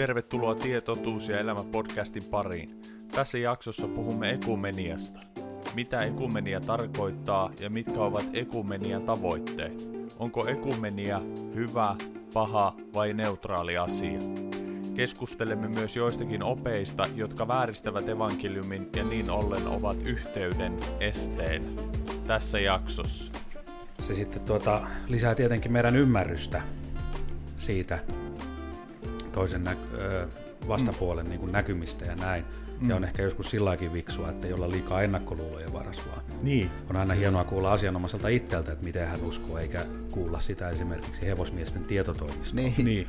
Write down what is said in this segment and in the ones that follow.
Tervetuloa Tietotuus ja elämä podcastin pariin. Tässä jaksossa puhumme ekumeniasta. Mitä ekumenia tarkoittaa ja mitkä ovat ekumenian tavoitteet? Onko ekumenia hyvä, paha vai neutraali asia? Keskustelemme myös joistakin opeista, jotka vääristävät evankeliumin ja niin ollen ovat yhteyden esteenä. Tässä jaksossa. Se sitten tuota, lisää tietenkin meidän ymmärrystä siitä toisen nä- vastapuolen mm. niin kuin näkymistä ja näin. Mm. Ja on ehkä joskus silläkin viksua, että ei olla liikaa ennakkoluuloja varas, vaan Niin, on aina hienoa kuulla asianomaiselta itseltä, että miten hän uskoo, eikä kuulla sitä esimerkiksi hevosmiesten tietotoimista. Niin. niin.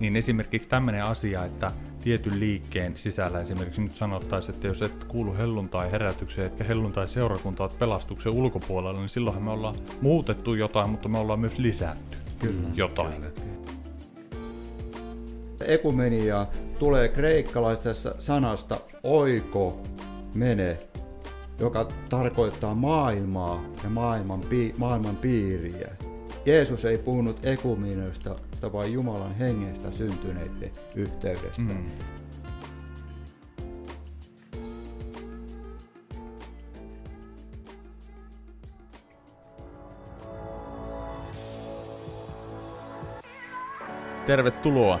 Niin esimerkiksi tämmöinen asia, että tietyn liikkeen sisällä esimerkiksi nyt sanottaisiin, että jos et kuulu helluntai herätykseen, etkä helluntai seurakunta olet pelastuksen ulkopuolella, niin silloinhan me ollaan muutettu jotain, mutta me ollaan myös lisätty Kyllä. jotain. Kyllä. Ekumenia tulee kreikkalaisesta sanasta oiko mene, joka tarkoittaa maailmaa ja maailman, pi- maailman piiriä. Jeesus ei puhunut ekumenoista, vaan Jumalan hengestä syntyneiden yhteydestä. Mm. Tervetuloa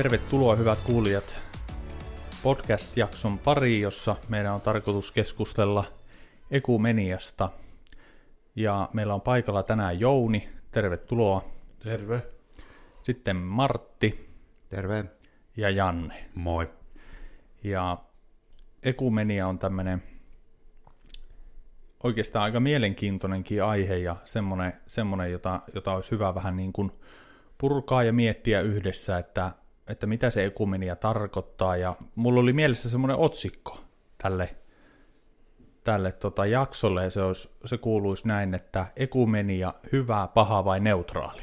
Tervetuloa hyvät kuulijat podcast-jakson pariin, jossa meidän on tarkoitus keskustella ekumeniasta. Ja meillä on paikalla tänään Jouni, tervetuloa. Terve. Sitten Martti Terve. ja Janne. Moi. Ja ekumenia on tämmöinen oikeastaan aika mielenkiintoinenkin aihe ja semmoinen, semmoinen jota, jota olisi hyvä vähän niin kuin purkaa ja miettiä yhdessä, että, että mitä se ekumenia tarkoittaa. Ja mulla oli mielessä semmoinen otsikko tälle, tälle tota jaksolle ja se, olisi, se kuuluisi näin, että ekumenia hyvä, paha vai neutraali.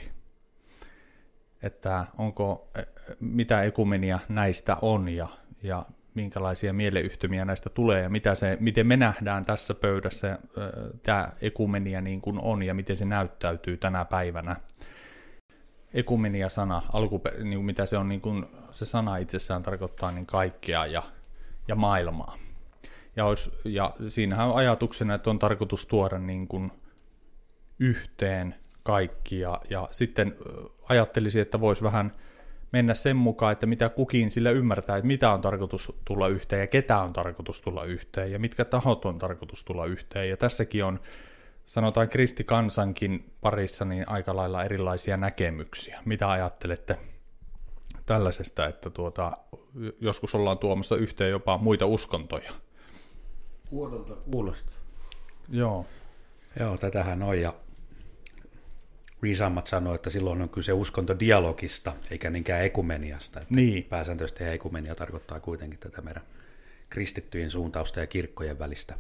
Että onko, mitä ekumenia näistä on ja, ja minkälaisia mieleyhtymiä näistä tulee ja mitä se, miten me nähdään tässä pöydässä tämä ekumenia niin kuin on ja miten se näyttäytyy tänä päivänä. Ekumenia-sana, alkupe, niin mitä se on, niin kuin, se sana itsessään tarkoittaa niin kaikkea ja, ja maailmaa. Ja, olisi, ja siinähän on ajatuksena, että on tarkoitus tuoda niin kuin yhteen kaikki ja, ja sitten ajattelisin, että voisi vähän mennä sen mukaan, että mitä kukin sillä ymmärtää, että mitä on tarkoitus tulla yhteen ja ketä on tarkoitus tulla yhteen ja mitkä tahot on tarkoitus tulla yhteen. Ja tässäkin on, sanotaan kristikansankin parissa, niin aika lailla erilaisia näkemyksiä. Mitä ajattelette tällaisesta, että tuota, joskus ollaan tuomassa yhteen jopa muita uskontoja? Kuulolta kuulosta. Joo, Joo, tätähän on ja viisaammat sanoo, että silloin on kyse uskontodialogista, eikä niinkään ekumeniasta. Että niin, Pääsääntöisesti ekumenia tarkoittaa kuitenkin tätä meidän kristittyjen suuntausta ja kirkkojen välistä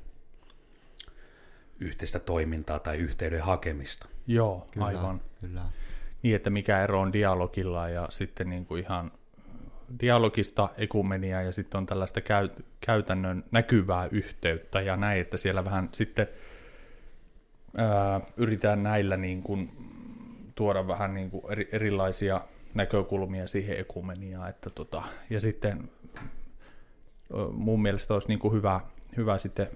yhteistä toimintaa tai yhteyden hakemista. joo, Kyllä, aivan. Kyllä. Niin, että mikä ero on dialogilla ja sitten niin kuin ihan dialogista ekumenia ja sitten on tällaista käy, käytännön näkyvää yhteyttä ja näin, että siellä vähän sitten ää, yritetään näillä niin kuin tuoda vähän niin kuin eri, erilaisia näkökulmia siihen ekumeniaan. Että tota, ja sitten mun mielestä olisi niin kuin hyvä, hyvä sitten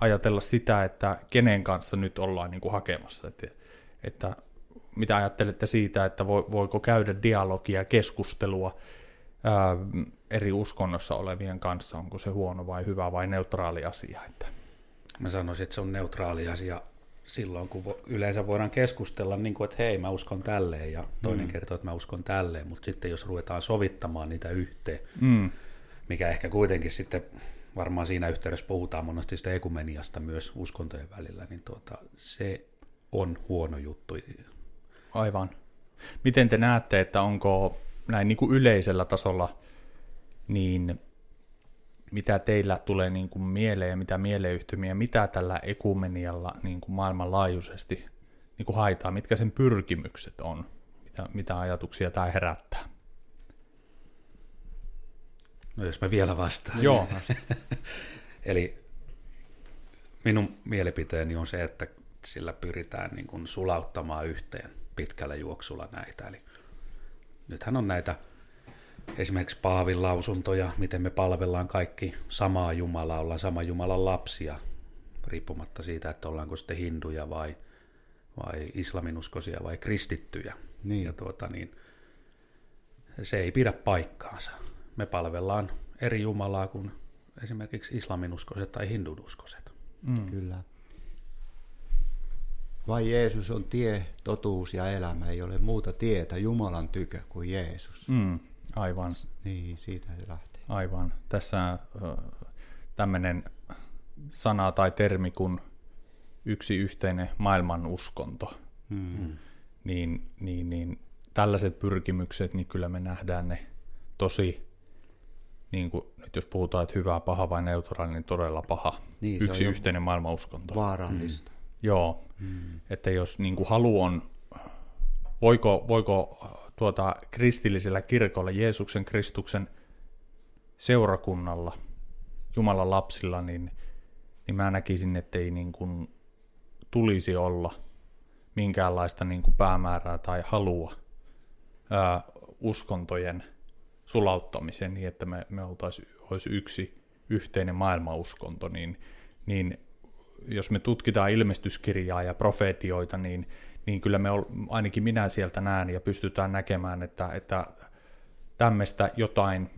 ajatella sitä, että kenen kanssa nyt ollaan niin kuin hakemassa. Että, että mitä ajattelette siitä, että voiko käydä dialogia, keskustelua ää, eri uskonnossa olevien kanssa, onko se huono vai hyvä vai neutraali asia? Että... Mä sanoisin, että se on neutraali asia silloin, kun yleensä voidaan keskustella, niin kuin, että hei, mä uskon tälleen, ja toinen mm. kertoo, että mä uskon tälleen, mutta sitten jos ruvetaan sovittamaan niitä yhteen, mm. mikä ehkä kuitenkin sitten varmaan siinä yhteydessä puhutaan monesti sitä ekumeniasta myös uskontojen välillä, niin tuota, se on huono juttu. Aivan. Miten te näette, että onko näin niin kuin yleisellä tasolla, niin mitä teillä tulee niin kuin mieleen ja mitä mieleyhtymiä, mitä tällä ekumenialla niin kuin maailmanlaajuisesti niin kuin haetaan, mitkä sen pyrkimykset on, mitä, mitä ajatuksia tämä herättää? No jos mä vielä vastaan. Joo. Eli minun mielipiteeni on se, että sillä pyritään niin kuin sulauttamaan yhteen pitkällä juoksulla näitä. Eli nythän on näitä esimerkiksi Paavin lausuntoja, miten me palvellaan kaikki samaa Jumalaa, ollaan sama Jumalan lapsia, riippumatta siitä, että ollaanko sitten hinduja vai, vai islaminuskoisia vai kristittyjä. Niin. Ja tuota, niin, se ei pidä paikkaansa. Me palvellaan eri Jumalaa kuin esimerkiksi islaminuskoiset tai hindunuskoiset. Mm. Kyllä. Vai Jeesus on tie, totuus ja elämä. Ei ole muuta tietä Jumalan tykö kuin Jeesus. Mm, aivan. Niin, siitä se lähtee. Aivan. Tässä äh, tämmöinen sana tai termi kuin yksi yhteinen maailman uskonto. Mm. Niin, niin, niin tällaiset pyrkimykset, niin kyllä me nähdään ne tosi, niin kuin, nyt jos puhutaan, että hyvä, paha vai neutraali, niin todella paha. Niin, Yksi yhteinen maailmanuskonto. Vaarallista. Mm. Joo, mm. että jos niin kuin halu on, voiko, voiko tuota, kristillisellä kirkolla, Jeesuksen Kristuksen seurakunnalla, Jumalan lapsilla, niin, niin mä näkisin, että ei niin kuin tulisi olla minkäänlaista niin kuin päämäärää tai halua ää, uskontojen sulauttamiseen niin, että me, me oltaisiin olisi yksi yhteinen maailmanuskonto, niin, niin jos me tutkitaan ilmestyskirjaa ja profeetioita, niin, niin kyllä me ainakin minä sieltä näen ja pystytään näkemään, että, että tämmöistä jotain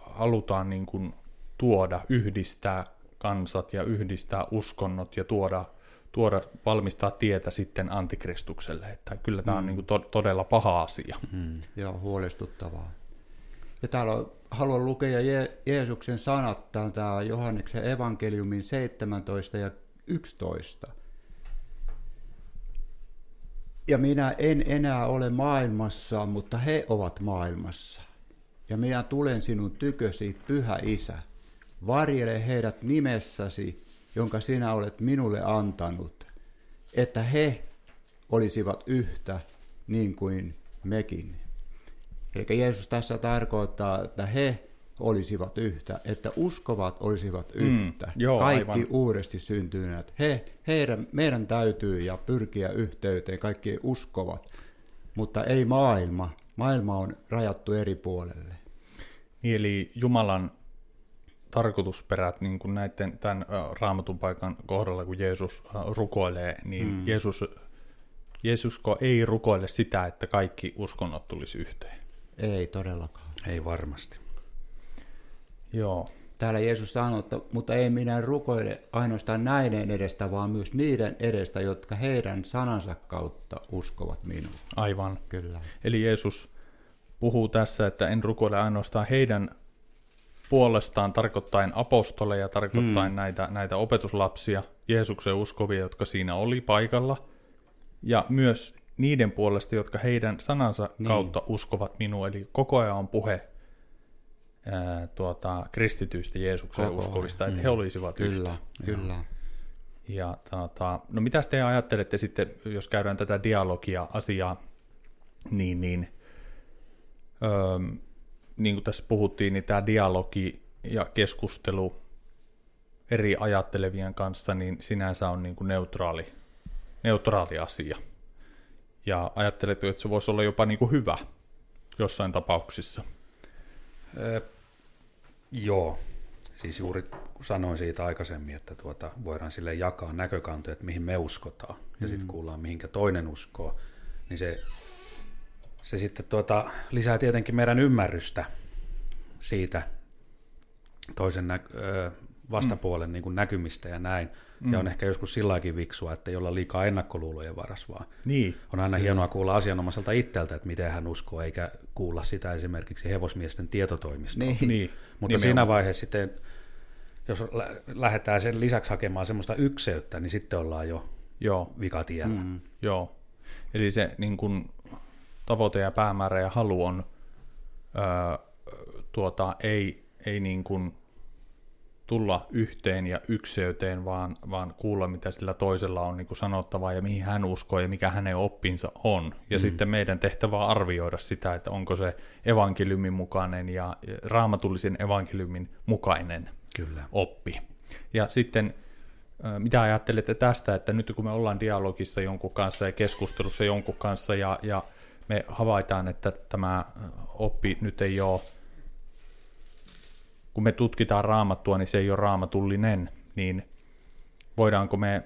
halutaan niin kuin tuoda, yhdistää kansat ja yhdistää uskonnot ja tuoda, tuoda valmistaa tietä sitten antikristukselle. Että kyllä tämä on mm. niin kuin to, todella paha asia. Mm. Joo, huolestuttavaa. Ja täällä on haluan lukea Je- Jeesuksen sanat, tämä Johanneksen evankeliumin 17 ja 11. Ja minä en enää ole maailmassa, mutta he ovat maailmassa. Ja minä tulen sinun tykösi, pyhä isä. Varjele heidät nimessäsi, jonka sinä olet minulle antanut, että he olisivat yhtä niin kuin mekin. Eli Jeesus tässä tarkoittaa, että he olisivat yhtä, että uskovat olisivat mm, yhtä. Mm, joo, kaikki aivan. uudesti syntyneet. He, heidän, meidän täytyy ja pyrkiä yhteyteen, kaikki uskovat, mutta ei maailma. Maailma on rajattu eri puolelle. Niin, eli Jumalan tarkoitusperät niin kuin näiden, tämän raamatun paikan kohdalla, kun Jeesus rukoilee, niin mm. Jeesus, Jeesusko ei rukoile sitä, että kaikki uskonnot tulisi yhteen. Ei todellakaan. Ei varmasti. Joo. Täällä Jeesus sanoi, että mutta ei minä rukoile ainoastaan näiden edestä, vaan myös niiden edestä, jotka heidän sanansa kautta uskovat minuun. Aivan. Kyllä. Eli Jeesus puhuu tässä, että en rukoile ainoastaan heidän puolestaan tarkoittain apostoleja, tarkoittain hmm. näitä, näitä opetuslapsia, Jeesuksen uskovia, jotka siinä oli paikalla, ja myös niiden puolesta, jotka heidän sanansa niin. kautta uskovat minuun. Eli koko ajan on puhe ää, tuota, kristityistä Jeesuksen koko uskovista, että mm. he olisivat Kyllä, yhtä. kyllä. Ja tuota, no mitä te ajattelette sitten, jos käydään tätä dialogia asiaa, niin, niin, öö, niin kuin tässä puhuttiin, niin tämä dialogi ja keskustelu eri ajattelevien kanssa, niin sinänsä on niin kuin neutraali, neutraali asia – Ja ajatteletko, että se voisi olla jopa niin kuin hyvä jossain tapauksissa? Öö, joo, siis juuri sanoin siitä aikaisemmin, että tuota, voidaan sille jakaa näkökantoja, että mihin me uskotaan, ja mm. sitten kuullaan, mihinkä toinen uskoo, niin se, se sitten tuota, lisää tietenkin meidän ymmärrystä siitä toisen nä- ö, vastapuolen mm. niin kuin näkymistä ja näin. Mm. Ja on ehkä joskus silläkin viksua, että ei olla liikaa ennakkoluulojen varas, vaan niin. on aina mm. hienoa kuulla asianomaiselta itseltä, että miten hän uskoo, eikä kuulla sitä esimerkiksi hevosmiesten tietotoimistoon. Niin. niin. Mutta Nimenomaan. siinä vaiheessa sitten, jos lähdetään sen lisäksi hakemaan semmoista ykseyttä, niin sitten ollaan jo Joo. vikatiellä. Mm. Joo. Eli se niin kun, tavoite ja päämäärä ja halu on öö, tuota, ei, ei niin kuin tulla yhteen ja ykseyteen, vaan, vaan kuulla, mitä sillä toisella on niin kuin sanottavaa ja mihin hän uskoo ja mikä hänen oppinsa on. Ja mm. sitten meidän tehtävä on arvioida sitä, että onko se evankeliumin mukainen ja raamatullisen evankeliumin mukainen Kyllä. oppi. Ja sitten mitä ajattelette tästä, että nyt kun me ollaan dialogissa jonkun kanssa ja keskustelussa jonkun kanssa ja, ja me havaitaan, että tämä oppi nyt ei ole kun me tutkitaan raamattua, niin se ei ole raamatullinen, niin voidaanko me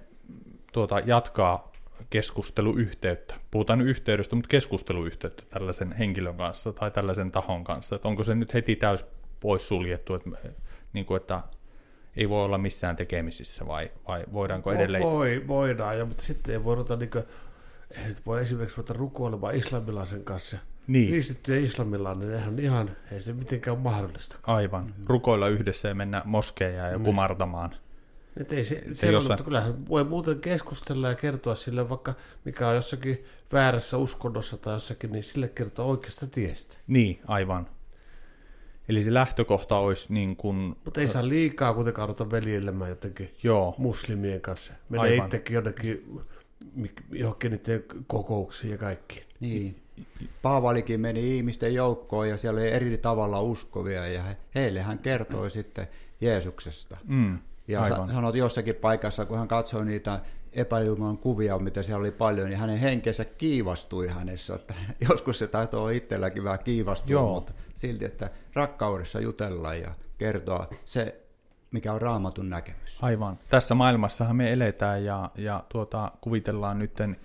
tuota, jatkaa keskusteluyhteyttä. Puhutaan nyt yhteydestä, mutta keskusteluyhteyttä tällaisen henkilön kanssa tai tällaisen tahon kanssa. Että onko se nyt heti täys pois suljettu, että, niin kuin, että ei voi olla missään tekemisissä vai, vai voidaanko edelleen? Voi, voidaan, ja, mutta sitten ei voi ruveta, niin kuin, ei voi esimerkiksi ruveta rukoilemaan islamilaisen kanssa – niin. Kristitty ja islamilainen, on ihan, ei se mitenkään mahdollista. Aivan. Rukoilla yhdessä ja mennä moskeijaan ja niin. kumartamaan. Et ei se, se jossain... kyllähän voi muuten keskustella ja kertoa sille vaikka mikä on jossakin väärässä uskonnossa tai jossakin, niin sille kertoa oikeasta tiestä. Niin, aivan. Eli se lähtökohta olisi niin kuin... Mutta ei saa liikaa kuitenkaan ruveta veljellemään jotenkin Joo. muslimien kanssa. Menee itsekin jonnekin johonkin niiden kokouksiin ja kaikki. Niin. Paavalikin meni ihmisten joukkoon ja siellä oli eri tavalla uskovia ja heille hän kertoi sitten Jeesuksesta. Mm, ja aivan. sanot jossakin paikassa, kun hän katsoi niitä epäilman kuvia, mitä siellä oli paljon, niin hänen henkensä kiivastui hänessä. Että joskus se taitoo itselläkin vähän kiivastua, Joo. mutta silti, että rakkaudessa jutella ja kertoa se, mikä on raamatun näkemys. Aivan. Tässä maailmassahan me eletään ja, ja tuota, kuvitellaan nytten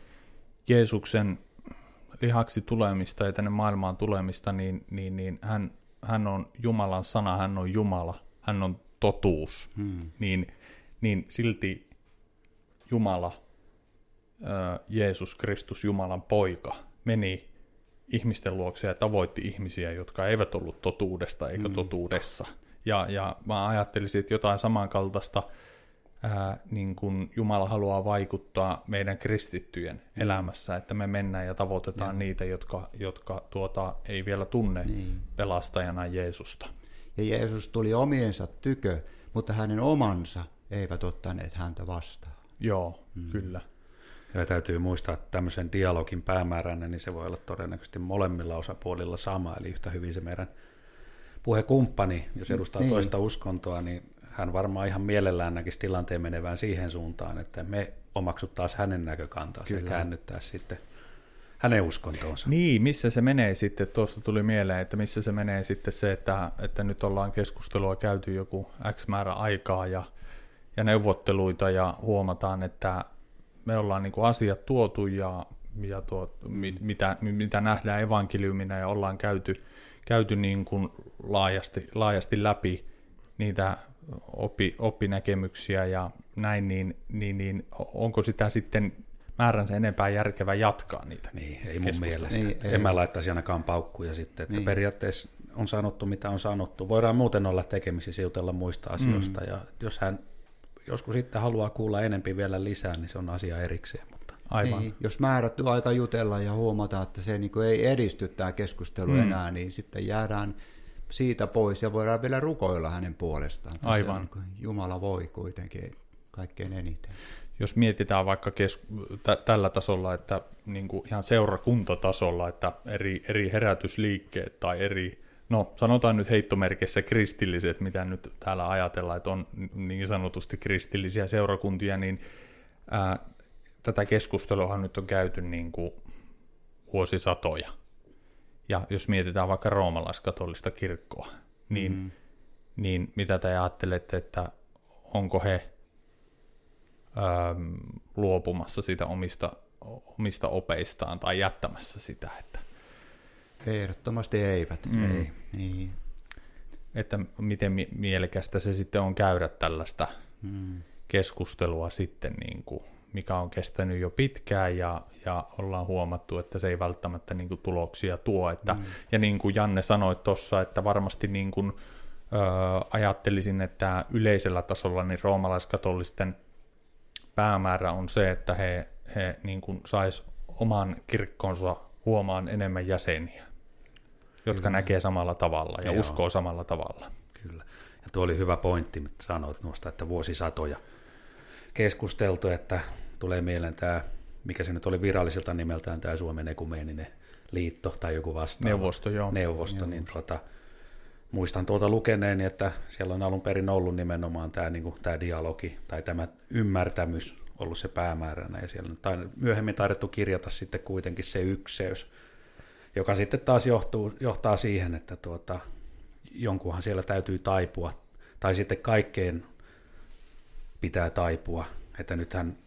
Jeesuksen lihaksi tulemista ja tänne maailmaan tulemista, niin, niin, niin hän, hän on Jumalan sana, hän on Jumala, hän on totuus. Hmm. Niin, niin silti Jumala, Jeesus Kristus, Jumalan poika, meni ihmisten luokse ja tavoitti ihmisiä, jotka eivät ollut totuudesta eikä hmm. totuudessa. Ja, ja mä ajattelisin, että jotain samankaltaista ää, niin kuin Jumala haluaa vaikuttaa meidän kristittyjen mm. elämässä, että me mennään ja tavoitetaan ja. niitä, jotka, jotka tuota, ei vielä tunne niin. pelastajana Jeesusta. Ja Jeesus tuli omiensa tykö, mutta hänen omansa eivät ottaneet häntä vastaan. Joo, mm. kyllä. Ja täytyy muistaa, että tämmöisen dialogin päämääränä, niin se voi olla todennäköisesti molemmilla osapuolilla sama, eli yhtä hyvin se meidän puhekumppani, jos edustaa niin. toista uskontoa, niin hän varmaan ihan mielellään näkisi tilanteen menevään siihen suuntaan, että me omaksuttaisiin hänen näkökantaansa ja käännyttäisiin sitten hänen uskontoonsa. Niin, missä se menee sitten, tuosta tuli mieleen, että missä se menee sitten se, että, että nyt ollaan keskustelua käyty joku X määrä aikaa ja, ja neuvotteluita ja huomataan, että me ollaan niin kuin asiat tuotu ja, ja tuo, mm. mitä, mitä nähdään evankeliumina ja ollaan käyty, käyty niin kuin laajasti, laajasti läpi niitä oppi, oppinäkemyksiä ja näin, niin, niin, niin onko sitä sitten määränsä enempää järkevä jatkaa niitä? Niin, ei mun mielestä. Niin, ei. En mä laittaisi ainakaan paukkuja sitten, että niin. periaatteessa on sanottu mitä on sanottu. Voidaan muuten olla tekemisissä jutella muista asioista mm. ja jos hän joskus sitten haluaa kuulla enempi vielä lisää, niin se on asia erikseen. Mutta... Aivan. Niin, jos määrätty aika jutella ja huomata, että se niin ei edisty tämä keskustelu mm. enää, niin sitten jäädään siitä pois ja voidaan vielä rukoilla hänen puolestaan. Tässä Aivan. Niin Jumala voi kuitenkin kaikkein eniten. Jos mietitään vaikka kes- t- tällä tasolla, että niin kuin ihan seurakuntatasolla, että eri, eri herätysliikkeet tai eri, no sanotaan nyt heittomerkissä kristilliset, mitä nyt täällä ajatellaan, että on niin sanotusti kristillisiä seurakuntia, niin ää, tätä keskustelua nyt on käyty niin kuin vuosisatoja. Ja jos mietitään vaikka roomalaiskatolista kirkkoa, niin, mm. niin mitä te ajattelette, että onko he äm, luopumassa sitä omista, omista opeistaan tai jättämässä sitä? Että... Ehdottomasti eivät. Mm. Ei. Niin. Että miten mielekästä se sitten on käydä tällaista mm. keskustelua sitten niin kuin mikä on kestänyt jo pitkään ja, ja ollaan huomattu, että se ei välttämättä niin kuin, tuloksia tuo. Että, mm. Ja niin kuin Janne sanoi tuossa, että varmasti niin kuin, ö, ajattelisin, että yleisellä tasolla niin roomalaiskatolisten päämäärä on se, että he, he niin kuin sais oman kirkkonsa huomaan enemmän jäseniä, jotka Kyllä. näkee samalla tavalla ja Joo. uskoo samalla tavalla. Kyllä. Ja tuo oli hyvä pointti, mitä sanoit noista, että vuosisatoja keskusteltu, että tulee mieleen tämä, mikä se nyt oli viralliselta nimeltään, tämä Suomen ekumeeninen liitto tai joku vastaava. Neuvosto, joo. Neuvosto, niin tuota, muistan tuolta lukeneeni, että siellä on alun perin ollut nimenomaan tämä, niin kuin, tämä dialogi tai tämä ymmärtämys ollut se päämääränä, ja siellä on myöhemmin taidettu kirjata sitten kuitenkin se ykseys, joka sitten taas johtuu, johtaa siihen, että tuota, jonkunhan siellä täytyy taipua, tai sitten kaikkeen pitää taipua, että nythän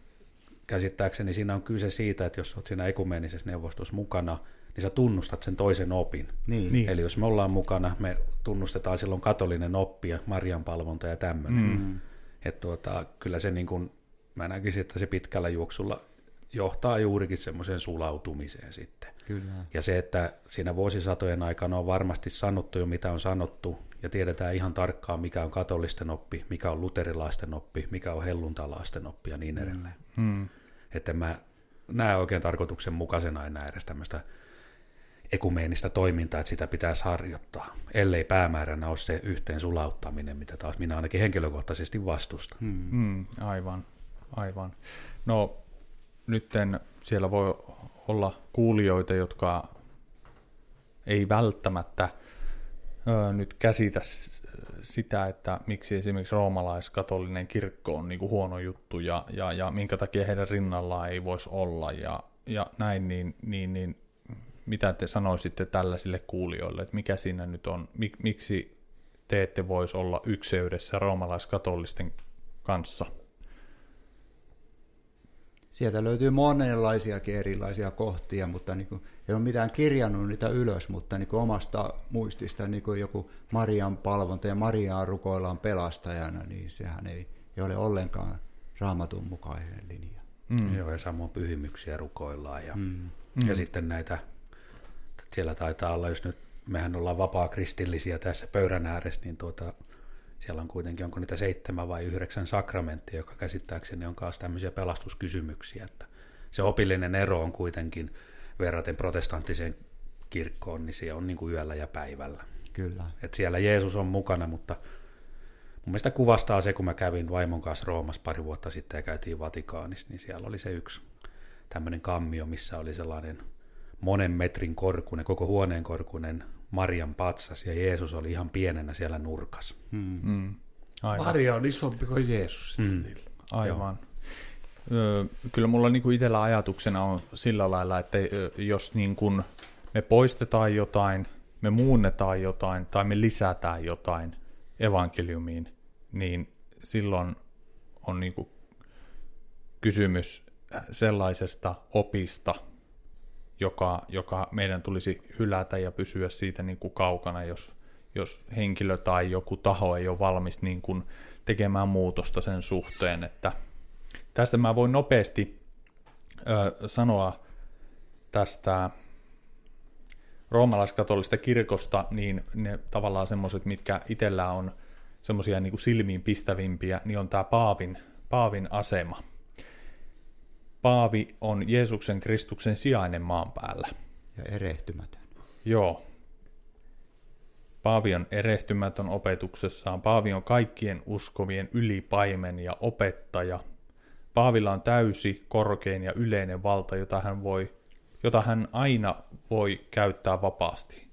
käsittääkseni siinä on kyse siitä, että jos olet siinä ekumenisessa neuvostossa mukana, niin sä tunnustat sen toisen opin. Niin. niin. Eli jos me ollaan mukana, me tunnustetaan silloin katolinen oppi ja Marianpalvonta ja tämmöinen. Mm. Että tuota, kyllä se niin kuin, mä näkisin, että se pitkällä juoksulla johtaa juurikin semmoiseen sulautumiseen sitten. Kyllä. Ja se, että siinä vuosisatojen aikana on varmasti sanottu jo mitä on sanottu, ja tiedetään ihan tarkkaan, mikä on katolisten oppi, mikä on luterilaisten oppi, mikä on helluntalaisten oppi ja niin edelleen. Mm. Että mä näen oikein tarkoituksenmukaisena enää edes tämmöistä ekumeenista toimintaa, että sitä pitäisi harjoittaa, ellei päämääränä ole se yhteen sulauttaminen, mitä taas minä ainakin henkilökohtaisesti vastustan. Mm. Mm, aivan, aivan. No nytten siellä voi olla kuulijoita, jotka ei välttämättä nyt käsitä sitä, että miksi esimerkiksi roomalaiskatolinen kirkko on niin kuin huono juttu ja, ja, ja minkä takia heidän rinnallaan ei voisi olla ja, ja näin, niin, niin, niin mitä te sanoisitte tällaisille kuulijoille, että mikä siinä nyt on, mik, miksi te ette voisi olla ykseydessä roomalaiskatolisten kanssa? Sieltä löytyy monenlaisiakin erilaisia kohtia, mutta niin kuin, ei ole mitään kirjannut niitä ylös, mutta niin kuin omasta muistista niin kuin joku Marian palvonta ja Mariaa rukoillaan pelastajana, niin sehän ei, ei ole ollenkaan raamatun mukainen linja. Mm. Joo, ja samoin pyhimyksiä rukoillaan. Ja, mm. ja mm. sitten näitä, siellä taitaa olla, jos nyt mehän ollaan vapaa-kristillisiä tässä pöydän ääressä, niin tuota, siellä on kuitenkin, onko niitä seitsemän vai yhdeksän sakramenttia, joka käsittääkseni on myös tämmöisiä pelastuskysymyksiä. Että se opillinen ero on kuitenkin verraten protestanttiseen kirkkoon, niin se on niin kuin yöllä ja päivällä. Kyllä. Et siellä Jeesus on mukana, mutta mun mielestä kuvastaa se, kun mä kävin vaimon kanssa Roomassa pari vuotta sitten ja käytiin Vatikaanissa, niin siellä oli se yksi tämmöinen kammio, missä oli sellainen monen metrin korkunen, koko huoneen korkunen Marian patsas ja Jeesus oli ihan pienenä siellä nurkas. Hmm. Hmm. Aivan. Maria on isompi kuin Jeesus. Hmm. Aivan. Joo. Kyllä mulla niin kuin itsellä ajatuksena on sillä lailla, että jos niin me poistetaan jotain, me muunnetaan jotain tai me lisätään jotain evankeliumiin, niin silloin on niin kuin kysymys sellaisesta opista, joka, joka meidän tulisi hylätä ja pysyä siitä niin kuin kaukana, jos, jos henkilö tai joku taho ei ole valmis niin tekemään muutosta sen suhteen. Että tästä mä voin nopeasti ö, sanoa tästä roomalaiskatolista kirkosta, niin ne tavallaan semmoiset, mitkä itsellä on semmoisia niin silmiin pistävimpiä, niin on tämä Paavin, Paavin asema – Paavi on Jeesuksen Kristuksen sijainen maan päällä. Ja erehtymätön. Joo. Paavi on erehtymätön opetuksessaan. Paavi on kaikkien uskovien ylipaimen ja opettaja. Paavilla on täysi, korkein ja yleinen valta, jota hän, voi, jota hän aina voi käyttää vapaasti.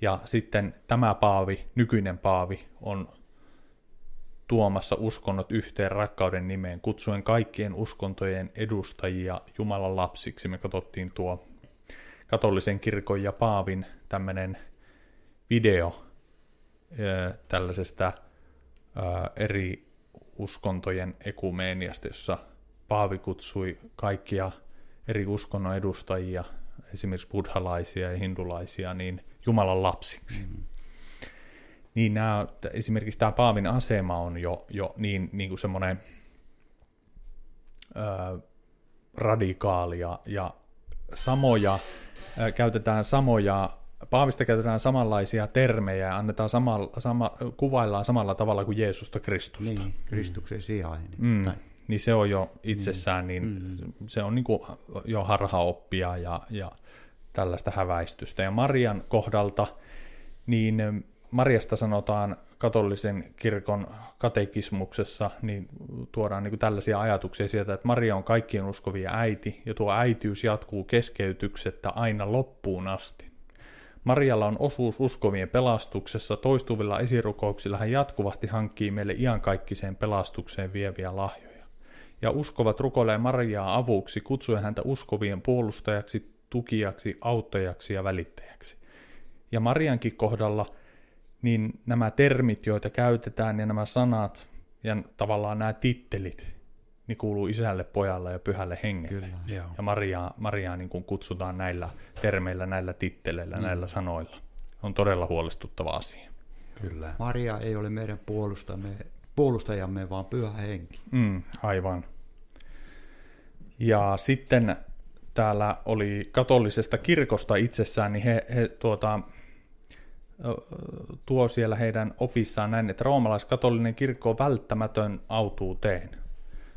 Ja sitten tämä paavi, nykyinen paavi, on tuomassa uskonnot yhteen rakkauden nimeen, kutsuen kaikkien uskontojen edustajia Jumalan lapsiksi. Me katsottiin tuo, katolisen kirkon ja paavin tämmöinen video tällaisesta eri uskontojen ekumeeniasta, jossa Paavi kutsui kaikkia eri uskonnon edustajia, esimerkiksi buddhalaisia ja hindulaisia, niin Jumalan lapsiksi. Mm-hmm. Niin nämä, esimerkiksi tämä Paavin asema on jo, jo niin, niin kuin semmoinen ö, radikaalia ja samoja, ö, käytetään samoja Paavista käytetään samanlaisia termejä ja annetaan sama, sama, kuvaillaan samalla tavalla kuin Jeesusta Kristusta. Niin, Kristuksen sijainen. Mm. Niin se on jo itsessään, niin mm. se on niin kuin jo harhaoppia ja, ja tällaista häväistystä. Ja Marian kohdalta, niin Mariasta sanotaan katolisen kirkon katekismuksessa, niin tuodaan niin kuin tällaisia ajatuksia sieltä, että Maria on kaikkien uskovia äiti, ja tuo äitiys jatkuu keskeytyksettä aina loppuun asti. Marialla on osuus uskovien pelastuksessa, toistuvilla esirukouksilla hän jatkuvasti hankkii meille iankaikkiseen pelastukseen vieviä lahjoja. Ja uskovat rukoilee Mariaa avuksi, kutsuen häntä uskovien puolustajaksi, tukijaksi, auttajaksi ja välittäjäksi. Ja Mariankin kohdalla niin nämä termit, joita käytetään ja nämä sanat ja tavallaan nämä tittelit, niin kuuluu isälle, pojalle ja pyhälle hengelle. Kyllä. Ja Mariaa, Mariaa niin kuin kutsutaan näillä termeillä, näillä titteleillä, mm. näillä sanoilla. On todella huolestuttava asia. Kyllä. Maria ei ole meidän puolustamme, puolustajamme, vaan pyhä henki. Mm, aivan. Ja sitten täällä oli katolisesta kirkosta itsessään, niin he, he tuota, tuo siellä heidän opissaan näin, että roomalaiskatolinen kirkko on välttämätön autuuteen.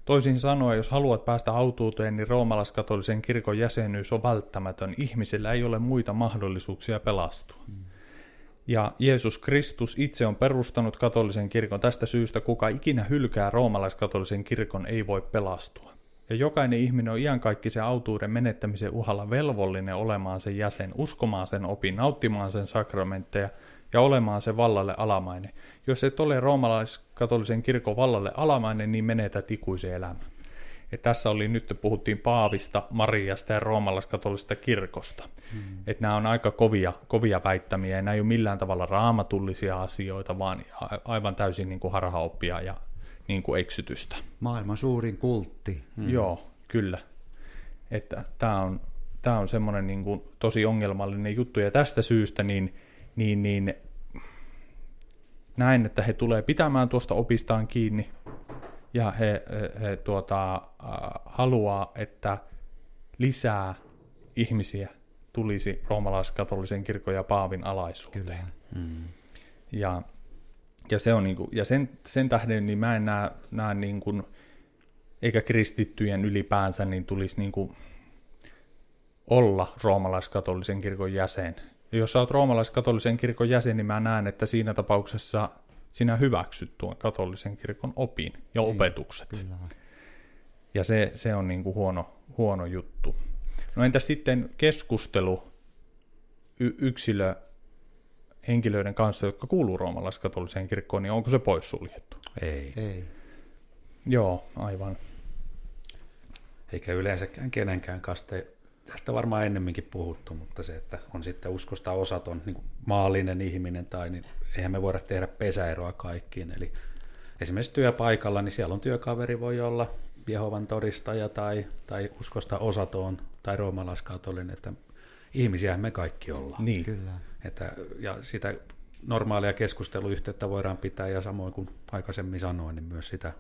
Toisin sanoen, jos haluat päästä autuuteen, niin roomalaiskatolisen kirkon jäsenyys on välttämätön. Ihmisillä ei ole muita mahdollisuuksia pelastua. Mm. Ja Jeesus Kristus itse on perustanut katolisen kirkon. Tästä syystä kuka ikinä hylkää roomalaiskatolisen kirkon ei voi pelastua. Ja jokainen ihminen on iankaikkisen autuuden menettämisen uhalla velvollinen olemaan sen jäsen, uskomaan sen opin, nauttimaan sen sakramentteja ja olemaan sen vallalle alamainen. Jos et ole roomalaiskatolisen kirkon vallalle alamainen, niin menetät ikuisen elämän. Et tässä oli nyt, puhuttiin Paavista, Mariasta ja roomalaiskatolisesta kirkosta. Mm. Että nämä on aika kovia, kovia väittämiä ja nämä ei ole millään tavalla raamatullisia asioita, vaan aivan täysin niin kuin harhaoppia ja niin kuin eksytystä. Maailman suurin kultti. Mm. Joo, kyllä. Että tämä on, tämä on semmoinen niin kuin tosi ongelmallinen juttu ja tästä syystä niin, niin, niin näin, että he tulee pitämään tuosta opistaan kiinni ja he, he, he tuota, äh, haluaa, että lisää ihmisiä tulisi roomalaiskatolisen kirkon ja paavin alaisuuteen. Kyllä. Mm. Ja ja, se on niin kuin, ja sen, sen tähden niin mä en näe, näe niin kuin, eikä kristittyjen ylipäänsä niin tulisi niin kuin olla roomalaiskatolisen kirkon jäsen. Ja jos sä oot roomalaiskatolisen kirkon jäsen, niin mä näen, että siinä tapauksessa sinä hyväksyt tuon katolisen kirkon opin ja niin, opetukset. Kyllä. Ja se, se on niin kuin huono, huono juttu. No entä sitten keskustelu y- yksilö henkilöiden kanssa, jotka kuuluu roomalaiskatoliseen kirkkoon, niin onko se poissuljettu? Ei. Ei. Joo, aivan. Eikä yleensäkään kenenkään kanssa. Tästä varmaan ennemminkin puhuttu, mutta se, että on sitten uskosta osaton niin maallinen ihminen tai niin eihän me voida tehdä pesäeroa kaikkiin. Eli esimerkiksi työpaikalla, niin siellä on työkaveri, voi olla Jehovan todistaja tai, tai uskosta osaton tai roomalaiskatolinen, että ihmisiä me kaikki ollaan. Niin. Kyllä. Että, ja sitä normaalia keskusteluyhteyttä voidaan pitää ja samoin kuin aikaisemmin sanoin, niin myös sitä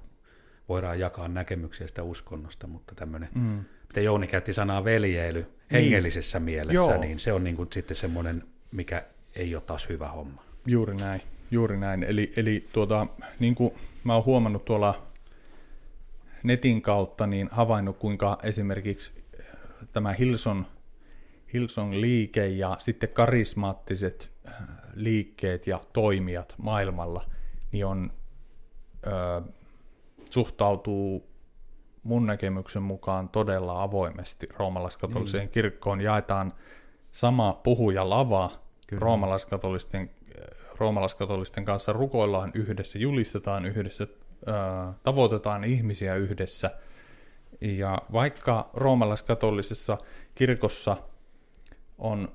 voidaan jakaa näkemyksiä sitä uskonnosta, mutta tämmöinen, mm. Mitä Jouni käytti sanaa veljeily hengellisessä niin. mielessä, Joo. niin se on niin kuin sitten semmoinen, mikä ei ole taas hyvä homma. Juuri näin, juuri näin. Eli, eli tuota, niin kuin mä oon huomannut tuolla netin kautta, niin havainnut kuinka esimerkiksi tämä Hilson Hillsong-liike ja sitten karismaattiset äh, liikkeet ja toimijat maailmalla, niin on, ö, suhtautuu mun näkemyksen mukaan todella avoimesti roomalaiskatoliseen niin. kirkkoon. Jaetaan sama puhuja lava roomalaiskatolisten, roomalaiskatolisten kanssa, rukoillaan yhdessä, julistetaan yhdessä, tavoitetaan ihmisiä yhdessä. Ja vaikka roomalaiskatolisessa kirkossa – on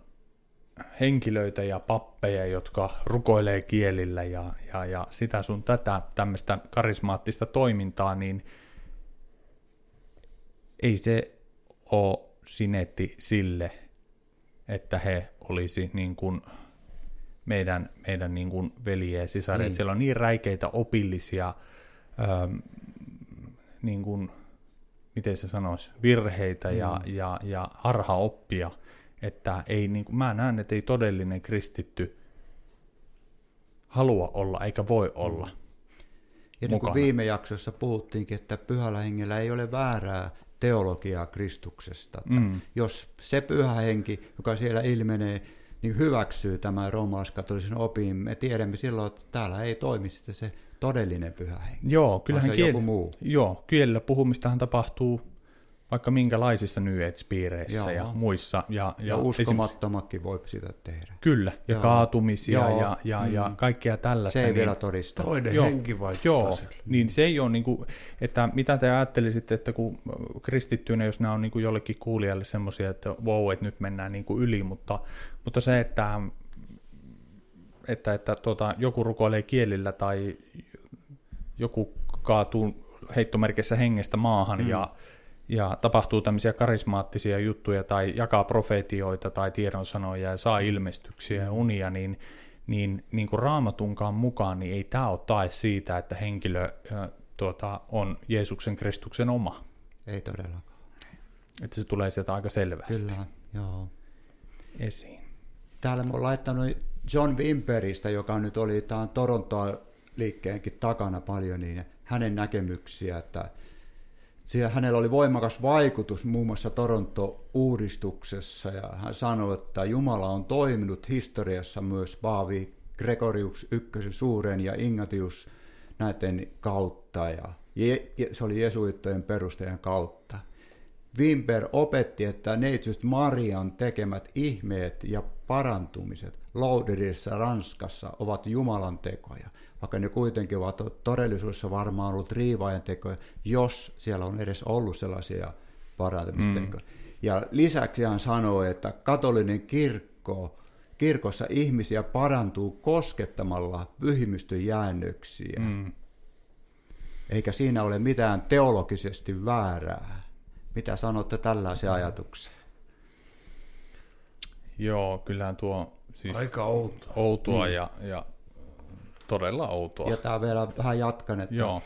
henkilöitä ja pappeja, jotka rukoilee kielillä ja, ja, ja sitä sun tätä tämmöistä karismaattista toimintaa, niin ei se ole sinetti sille, että he olisi niin kuin meidän, meidän niin kuin veljiä ja sisareet. Niin. Siellä on niin räikeitä opillisia, ähm, niin kuin, miten se sanoisi, virheitä mm. ja, ja, ja harhaoppia, että ei, niin kuin, mä näen, että ei todellinen kristitty halua olla eikä voi olla. Ja niin kuin viime jaksossa puhuttiinkin, että pyhällä hengellä ei ole väärää teologiaa Kristuksesta. Mm. Jos se pyhä henki, joka siellä ilmenee, niin hyväksyy tämän roomalaiskatolisen opin, me tiedämme silloin, että täällä ei toimi sitten se todellinen pyhä henki. Joo, kyllähän kiel... joku muu. Joo, kielellä puhumistahan tapahtuu vaikka minkälaisissa New Age-piireissä ja muissa. Ja, ja, ja uskomattomatkin esim... voi sitä tehdä. Kyllä, ja Joo. kaatumisia Joo. ja, ja, mm. ja kaikkea tällaista. Se ei niin, vielä todista. Toinen Joo. henki vaikuttaa Joo, niin se ei ole, niin kuin, että mitä te ajattelisitte, että kun kristittyinen, jos nämä on niin kuin jollekin kuulijalle semmoisia, että wow, että nyt mennään niin kuin yli, mutta, mutta se, että, että, että tuota, joku rukoilee kielillä tai joku kaatuu heittomerkissä hengestä maahan mm. ja ja tapahtuu tämmöisiä karismaattisia juttuja tai jakaa profeetioita tai tiedonsanoja ja saa ilmestyksiä ja unia, niin, niin, niin kuin raamatunkaan mukaan, niin ei tämä ole tae siitä, että henkilö äh, tuota, on Jeesuksen Kristuksen oma. Ei todellakaan. Että se tulee sieltä aika selvästi. Kyllä, joo. Esiin. Täällä mä oon laittanut John Wimperistä, joka nyt oli tämän Torontoa liikkeenkin takana paljon, niin hänen näkemyksiä, että siellä hänellä oli voimakas vaikutus muun muassa Toronto-uudistuksessa ja hän sanoi, että Jumala on toiminut historiassa myös Paavi Gregorius ykkösen suuren ja Ingatius näiden kautta ja se oli jesuittojen perustajan kautta. Wimber opetti, että neitsyt Marian tekemät ihmeet ja parantumiset Lauderissa Ranskassa ovat Jumalan tekoja vaikka ne kuitenkin ovat todellisuudessa varmaan ollut riivaajan tekoja, jos siellä on edes ollut sellaisia parantamistekoja. Mm. Ja lisäksi hän sanoi, että katolinen kirkko, kirkossa ihmisiä parantuu koskettamalla pyhimystön jäännöksiä. Mm. Eikä siinä ole mitään teologisesti väärää. Mitä sanotte tällaisen ajatuksen? Joo, kyllähän tuo siis Aika outoa, outoa mm. ja, ja todella outoa. Ja tämä vielä vähän jatkan, että Joo.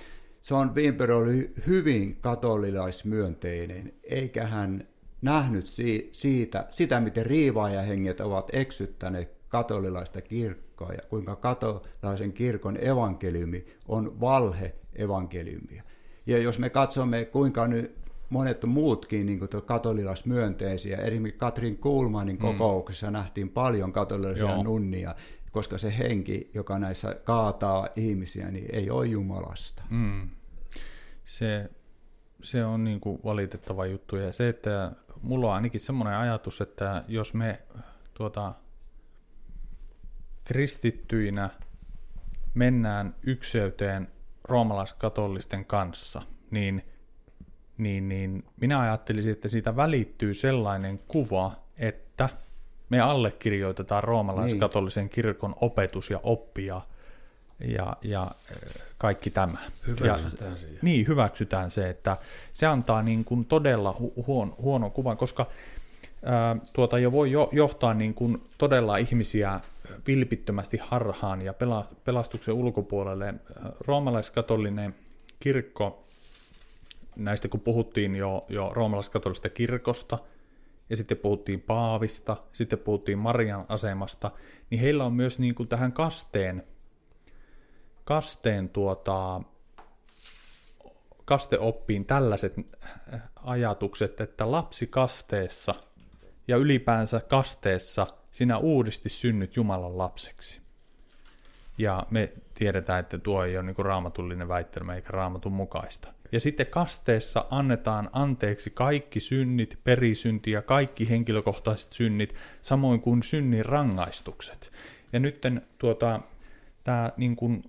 John Wimber oli hyvin katolilaismyönteinen, eikä hän nähnyt siitä, sitä, miten riivaajahenget ovat eksyttäneet katolilaista kirkkoa ja kuinka katolaisen kirkon evankeliumi on valhe evankeliumia. Ja jos me katsomme, kuinka nyt monet muutkin niin katolilaismyönteisiä, esimerkiksi Katrin Kulmanin mm. kokouksessa mm. nähtiin paljon katolilaisia Joo. nunnia, koska se henki, joka näissä kaataa ihmisiä, niin ei ole Jumalasta. Mm. Se, se on niin kuin valitettava juttu. Ja se, että mulla on ainakin semmoinen ajatus, että jos me tuota, kristittyinä mennään ykseyteen roomalaiskatolisten kanssa, niin, niin, niin minä ajattelisin, että siitä välittyy sellainen kuva, että – me allekirjoitetaan roomalaiskatolisen niin. kirkon opetus ja oppia ja, ja kaikki tämä. Hyväksytään ja, se. Niin, hyväksytään se, että se antaa niin kuin todella hu- huon, huonon kuvan, koska ää, tuota jo voi jo, johtaa niin kuin todella ihmisiä vilpittömästi harhaan ja pela, pelastuksen ulkopuolelle. Roomalaiskatolinen kirkko, näistä kun puhuttiin jo, jo roomalaiskatolisesta kirkosta – ja sitten puhuttiin Paavista, sitten puhuttiin Marian asemasta, niin heillä on myös niin kuin tähän kasteen, kasteen tuota, kasteoppiin tällaiset ajatukset, että lapsi kasteessa ja ylipäänsä kasteessa sinä uudesti synnyt Jumalan lapseksi. Ja me tiedetään, että tuo ei ole niin raamatullinen väittelmä eikä raamatun mukaista. Ja sitten kasteessa annetaan anteeksi kaikki synnit, perisynti ja kaikki henkilökohtaiset synnit, samoin kuin synnin rangaistukset. Ja nyt tuota, tämä niin kuin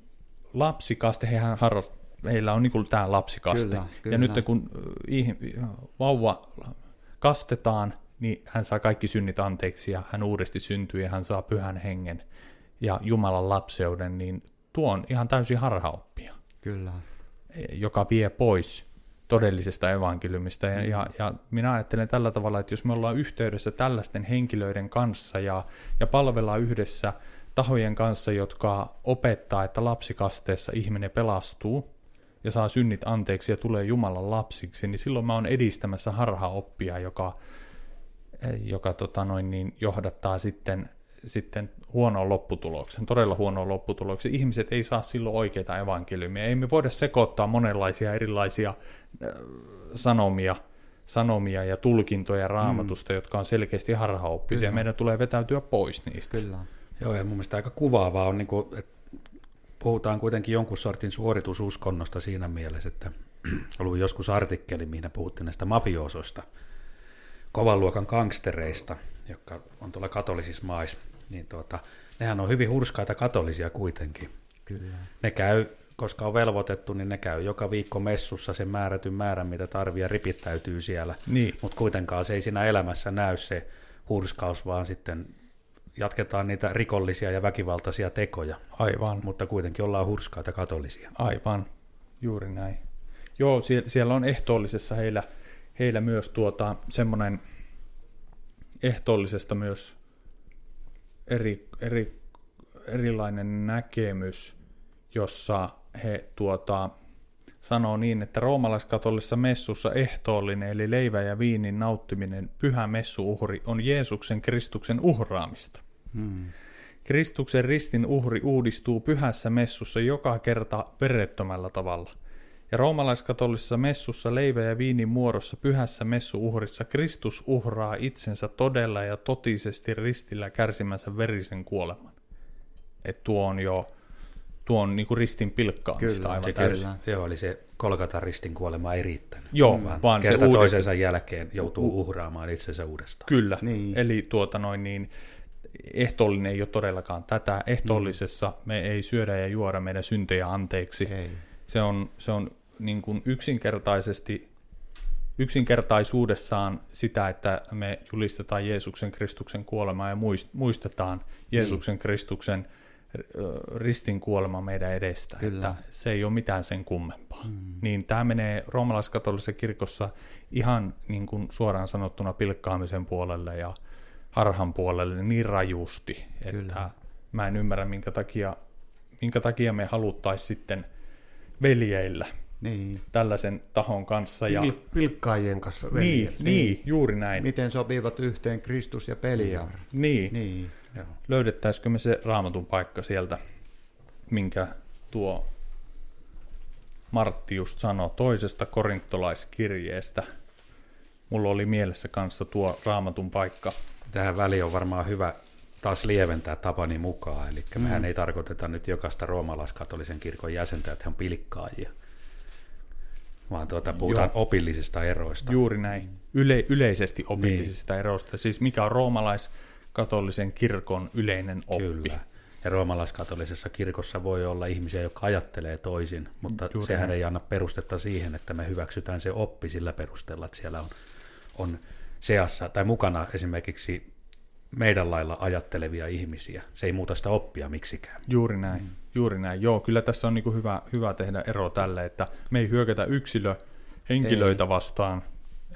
lapsikaste, hehän harrast, heillä on niin kuin tämä lapsikaste. Kyllä, kyllä. Ja nyt kun vauva kastetaan, niin hän saa kaikki synnit anteeksi ja hän uudesti syntyy ja hän saa pyhän hengen ja Jumalan lapseuden, niin tuo on ihan täysin harhaoppia. Kyllä. Joka vie pois todellisesta evankeliumista. Ja, ja, ja minä ajattelen tällä tavalla, että jos me ollaan yhteydessä tällaisten henkilöiden kanssa ja, ja palvellaan yhdessä tahojen kanssa, jotka opettaa, että lapsikasteessa ihminen pelastuu ja saa synnit anteeksi ja tulee Jumalan lapsiksi, niin silloin mä oon edistämässä harhaoppia, joka, joka tota noin, niin johdattaa sitten, sitten huonoon lopputulokseen, todella huonoon lopputulokseen. Ihmiset ei saa silloin oikeita evankeliumia. Ei me voida sekoittaa monenlaisia erilaisia äh, sanomia, sanomia ja tulkintoja raamatusta, mm. jotka on selkeästi harhaoppisia. Kyllä. Meidän tulee vetäytyä pois niistä. Kyllä. Joo, ja mun mielestä aika kuvaavaa on, niin kuin, että puhutaan kuitenkin jonkun sortin suoritususkonnosta siinä mielessä, että luin joskus artikkeli, mihin puhuttiin näistä mafiosoista, kovan luokan gangstereista, jotka on tuolla katolisissa maissa niin tuota, nehän on hyvin hurskaita katolisia kuitenkin. Kyllä. Ne käy, koska on velvoitettu, niin ne käy joka viikko messussa sen määrätyn määrän, mitä tarvii ja ripittäytyy siellä. Niin. Mutta kuitenkaan se ei siinä elämässä näy se hurskaus, vaan sitten jatketaan niitä rikollisia ja väkivaltaisia tekoja. Aivan. Mutta kuitenkin ollaan hurskaita katolisia. Aivan, juuri näin. Joo, siellä on ehtoollisessa heillä, heillä myös tuota, semmoinen ehtoollisesta myös eri, eri, erilainen näkemys, jossa he tuota, sanoo niin, että roomalaiskatolisessa messussa ehtoollinen eli leivä ja viinin nauttiminen pyhä messuuhri on Jeesuksen Kristuksen uhraamista. Hmm. Kristuksen ristin uhri uudistuu pyhässä messussa joka kerta verettömällä tavalla – ja roomalaiskatolisessa messussa leivä ja viinin muodossa pyhässä messuuhrissa Kristus uhraa itsensä todella ja totisesti ristillä kärsimänsä verisen kuoleman. Et tuo on jo tuo on niinku ristin pilkkaamista kyllä, aivan täysin. Joo, eli se Kolkatan ristin kuolema ei riittänyt. Joo, vaan, vaan kerta se toisensa jälkeen joutuu uhraamaan itsensä uudestaan. Kyllä, niin. eli tuota noin niin, ehtoollinen ei ole todellakaan tätä. Ehtoollisessa mm. me ei syödä ja juoda meidän syntejä anteeksi. Ei se on, se on niin kuin yksinkertaisesti yksinkertaisuudessaan sitä, että me julistetaan Jeesuksen Kristuksen kuolemaa ja muistetaan Jeesuksen niin. Kristuksen ristin kuolema meidän edestä. Kyllä. Että se ei ole mitään sen kummempaa. Mm. Niin tämä menee roomalaiskatolisessa kirkossa ihan niin kuin suoraan sanottuna pilkkaamisen puolelle ja harhan puolelle niin rajusti, Kyllä. että mä en ymmärrä minkä takia, minkä takia me haluttaisiin sitten – veljeillä niin. tällaisen tahon kanssa. Ja... Pilkkaajien kanssa veljeillä. Niin, niin, niin, juuri näin. Miten sopivat yhteen Kristus ja Peliar. Niin. niin. Löydettäisikö me se raamatun paikka sieltä, minkä tuo Martti just sanoi toisesta korintolaiskirjeestä. Mulla oli mielessä kanssa tuo raamatun paikka. Tähän väliin on varmaan hyvä taas lieventää tapani mukaan. Eli mm. mehän ei tarkoiteta nyt jokaista roomalaiskatolisen kirkon jäsentä, että he on pilkkaajia, vaan tuota, puhutaan Joo. opillisista eroista. Juuri näin. Yle, yleisesti opillisista niin. eroista. Siis mikä on roomalaiskatolisen kirkon yleinen oppi. Kyllä. Ja roomalaiskatolisessa kirkossa voi olla ihmisiä, jotka ajattelee toisin, mutta Juuri sehän näin. ei anna perustetta siihen, että me hyväksytään se oppi sillä perusteella, että siellä on, on seassa tai mukana esimerkiksi meidän lailla ajattelevia ihmisiä. Se ei muuta sitä oppia miksikään. Juuri näin. Mm. Juuri näin. Joo, kyllä tässä on niin hyvä, hyvä tehdä ero tälle, että me ei hyökätä yksilö henkilöitä ei. vastaan,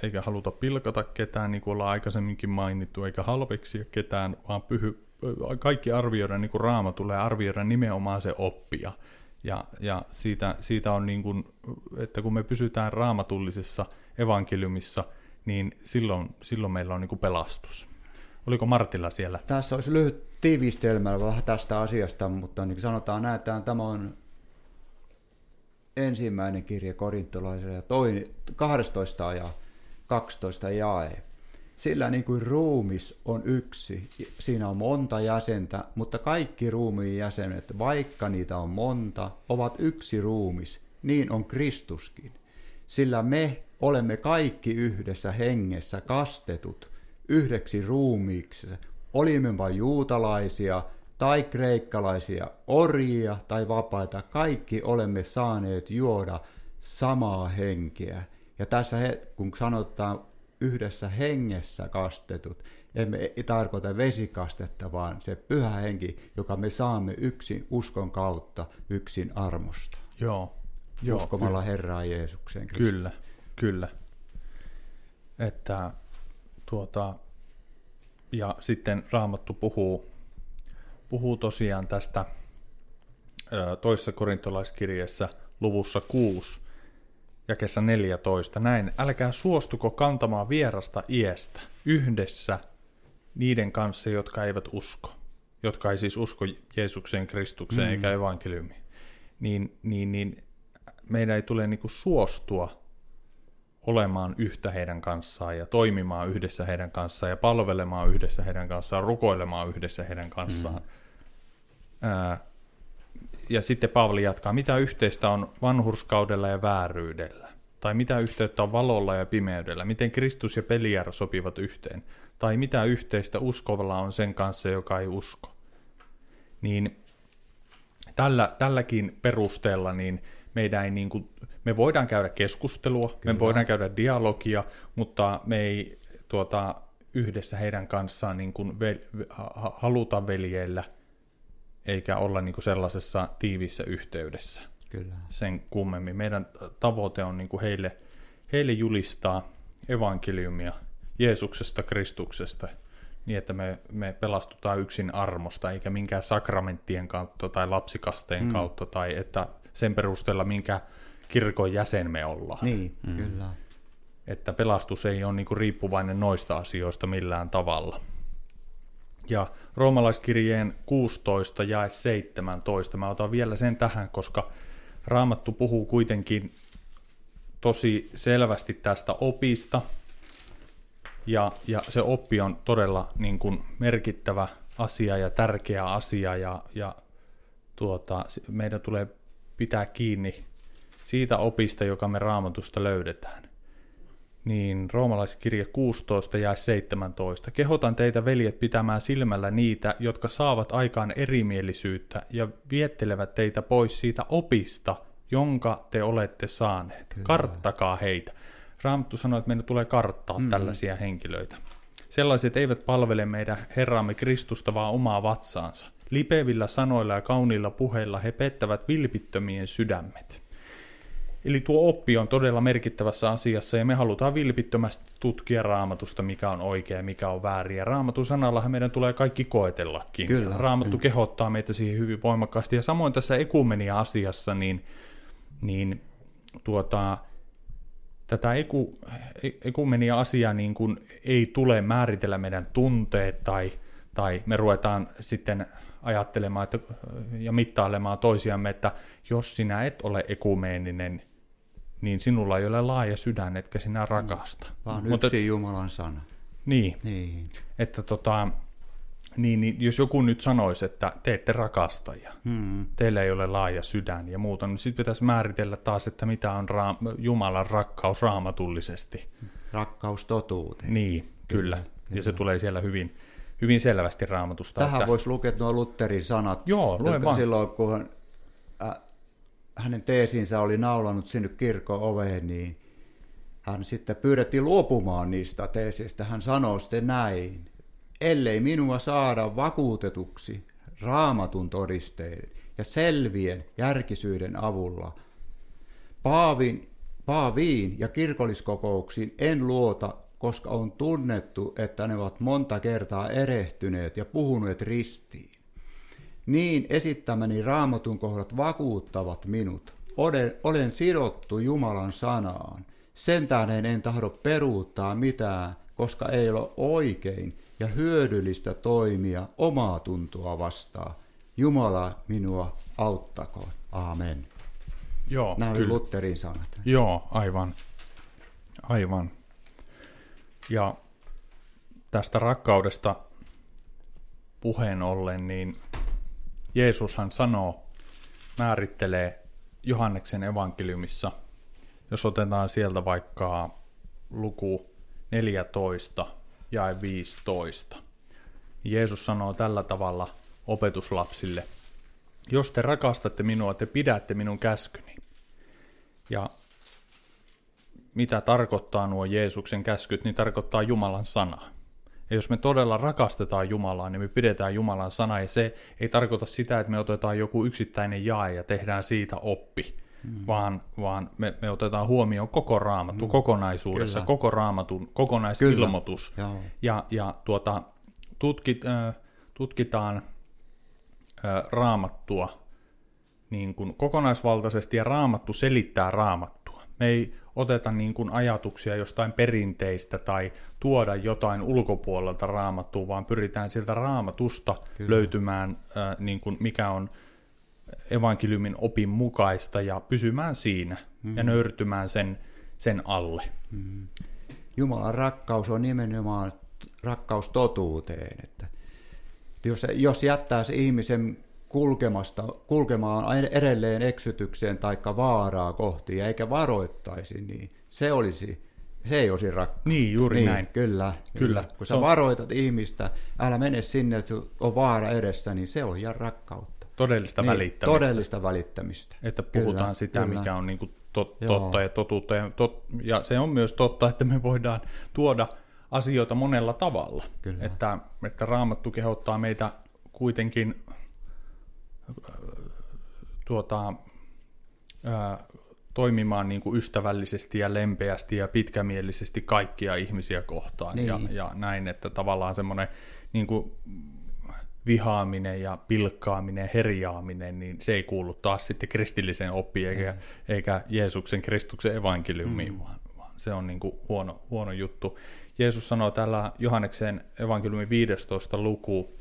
eikä haluta pilkata ketään, niin kuin ollaan aikaisemminkin mainittu, eikä halveksia ketään, vaan pyhy, kaikki arvioida niin kuin raama tulee arvioida nimenomaan se oppia. Ja, ja siitä, siitä on niin kuin, että kun me pysytään raamatullisessa evankeliumissa, niin silloin, silloin meillä on niin kuin pelastus. Oliko Martilla siellä? Tässä olisi lyhyt tiivistelmä vähän tästä asiasta, mutta niin sanotaan näin, että tämä on ensimmäinen kirja korintolaiselle ja toinen, 12 ja 12 jae. Sillä niin kuin ruumis on yksi, siinä on monta jäsentä, mutta kaikki ruumiin jäsenet, vaikka niitä on monta, ovat yksi ruumis, niin on Kristuskin. Sillä me olemme kaikki yhdessä hengessä kastetut yhdeksi ruumiiksi. Olimme vain juutalaisia tai kreikkalaisia, orjia tai vapaita, kaikki olemme saaneet juoda samaa henkeä. Ja tässä kun sanotaan yhdessä hengessä kastetut. Emme tarkoita vesikastetta, vaan se pyhä henki, joka me saamme yksin uskon kautta, yksin armosta. Joo. Joo Uskomalla. Herraa Jeesukseen. Kristus. Kyllä, kyllä. Että tuota, ja sitten Raamattu puhuu, puhuu tosiaan tästä toisessa korintolaiskirjeessä luvussa 6, jakessa 14. Näin, älkää suostuko kantamaan vierasta iestä yhdessä niiden kanssa, jotka eivät usko. Jotka ei siis usko Jeesukseen, Kristukseen mm. eikä evankeliumiin. Niin, niin, niin meidän ei tule niinku suostua olemaan yhtä heidän kanssaan ja toimimaan yhdessä heidän kanssaan ja palvelemaan yhdessä heidän kanssaan, rukoilemaan yhdessä heidän kanssaan. Mm. Ää, ja sitten Paavali jatkaa, mitä yhteistä on vanhurskaudella ja vääryydellä? Tai mitä yhteyttä on valolla ja pimeydellä? Miten Kristus ja Peliar sopivat yhteen? Tai mitä yhteistä uskovalla on sen kanssa, joka ei usko? Niin tällä, tälläkin perusteella niin meidän ei niin kuin, me voidaan käydä keskustelua, Kyllä. me voidaan käydä dialogia, mutta me ei tuota, yhdessä heidän kanssaan niin kuin vel, haluta veljeillä – eikä olla niin kuin sellaisessa tiivissä yhteydessä Kyllä. sen kummemmin. Meidän tavoite on niin kuin heille, heille julistaa evankeliumia Jeesuksesta, Kristuksesta, niin että me, me pelastutaan yksin armosta, eikä minkään sakramenttien kautta tai lapsikasteen mm. kautta, tai että sen perusteella minkä kirkon jäsen me ollaan. Niin, mm. kyllä. Että pelastus ei ole niin kuin riippuvainen noista asioista millään tavalla. Ja roomalaiskirjeen 16 ja 17. Mä otan vielä sen tähän, koska Raamattu puhuu kuitenkin tosi selvästi tästä opista, ja, ja se oppi on todella niin kuin merkittävä asia ja tärkeä asia, ja, ja tuota, meidän tulee pitää kiinni siitä opista, joka me raamatusta löydetään niin roomalaiskirja 16 ja 17. Kehotan teitä, veljet, pitämään silmällä niitä, jotka saavat aikaan erimielisyyttä ja viettelevät teitä pois siitä opista, jonka te olette saaneet. Kyllä. Karttakaa heitä. Raamattu sanoi, että meidän tulee karttaa mm. tällaisia henkilöitä. Sellaiset eivät palvele meidän Herramme Kristusta, vaan omaa vatsaansa. Lipevillä sanoilla ja kauniilla puheilla he pettävät vilpittömien sydämet. Eli tuo oppi on todella merkittävässä asiassa ja me halutaan vilpittömästi tutkia raamatusta, mikä on oikea ja mikä on väärin. Ja raamatun sanallahan meidän tulee kaikki koetellakin. Kyllä, Raamattu kyllä. kehottaa meitä siihen hyvin voimakkaasti. Ja samoin tässä ekumenia-asiassa, niin, niin tuota, tätä eku, ekumenia-asiaa niin kuin ei tule määritellä meidän tunteet tai, tai me ruvetaan sitten ajattelemaan että, ja mittailemaan toisiamme, että jos sinä et ole ekumeeninen, niin sinulla ei ole laaja sydän, etkä sinä rakasta. Vaan Mutta, yksi Jumalan sana. Niin, niin. että tota, niin, niin jos joku nyt sanoisi, että te ette rakasta ja hmm. teillä ei ole laaja sydän ja muuta, niin sitten pitäisi määritellä taas, että mitä on ra- Jumalan rakkaus raamatullisesti. Rakkaus totuuteen. Niin, kyllä. kyllä. Ja se tulee siellä hyvin, hyvin selvästi raamatusta. Tähän että... voisi lukea nuo Lutherin sanat. Joo, lue vaan. Silloin, kun hänen teesinsä oli naulannut sinne kirkon oveen, niin hän sitten pyydettiin luopumaan niistä teesistä. Hän sanoi sitten näin, ellei minua saada vakuutetuksi raamatun todisteiden ja selvien järkisyyden avulla, Paavin, Paaviin ja kirkolliskokouksiin en luota, koska on tunnettu, että ne ovat monta kertaa erehtyneet ja puhuneet ristiin. Niin esittämäni raamatun kohdat vakuuttavat minut. Olen, olen sidottu Jumalan sanaan. Sen tähden en tahdo peruuttaa mitään, koska ei ole oikein ja hyödyllistä toimia omaa tuntua vastaan. Jumala minua auttakoon. Amen. Joo, Nämä kyllä. Lutherin sanat. Joo, aivan. Aivan. Ja tästä rakkaudesta puheen ollen, niin Jeesushan sanoo, määrittelee Johanneksen evankeliumissa, jos otetaan sieltä vaikka luku 14 ja 15. Jeesus sanoo tällä tavalla opetuslapsille, jos te rakastatte minua, te pidätte minun käskyni. Ja mitä tarkoittaa nuo Jeesuksen käskyt, niin tarkoittaa Jumalan sanaa. Ja jos me todella rakastetaan Jumalaa, niin me pidetään Jumalan sana, ja se ei tarkoita sitä, että me otetaan joku yksittäinen jae ja tehdään siitä oppi, mm. vaan, vaan me, me otetaan huomioon koko raamattu mm. kokonaisuudessa, Kyllä. koko raamatun kokonaisilmoitus. Ja, ja tuota, tutkit, äh, tutkitaan äh, raamattua niin kuin kokonaisvaltaisesti, ja raamattu selittää raamattua. Me ei oteta niin kuin ajatuksia jostain perinteistä tai tuoda jotain ulkopuolelta raamattua, vaan pyritään sieltä raamatusta Kyllä. löytymään, äh, niin kuin mikä on evankeliumin opin mukaista ja pysymään siinä mm. ja nöyrtymään sen, sen alle. Mm. Jumalan rakkaus on nimenomaan rakkaus totuuteen. Että jos, jos jättää se ihmisen kulkemasta, kulkemaan edelleen eksytykseen tai vaaraa kohti eikä varoittaisi, niin se olisi se ei olisi rakkaus. Niin, juuri niin, näin. Kyllä, kyllä. Kun sä on... varoitat ihmistä, älä mene sinne, että on vaara edessä, niin se on ihan rakkautta. Todellista niin, välittämistä. Todellista välittämistä. Että puhutaan kyllä, sitä, kyllä. mikä on niin kuin tot, totta ja totuutta. Ja, tot, ja se on myös totta, että me voidaan tuoda asioita monella tavalla. Kyllä. Että, että raamattu kehottaa meitä kuitenkin tuota, ää, toimimaan niin kuin ystävällisesti ja lempeästi ja pitkämielisesti kaikkia ihmisiä kohtaan. Niin. Ja, ja näin, että tavallaan semmoinen niin kuin vihaaminen ja pilkkaaminen, herjaaminen, niin se ei kuulu taas sitten kristilliseen oppiin eikä, mm. eikä Jeesuksen Kristuksen evankeliumiin, mm. vaan, vaan se on niin kuin huono, huono juttu. Jeesus sanoo täällä Johanneksen evankeliumin 15 luku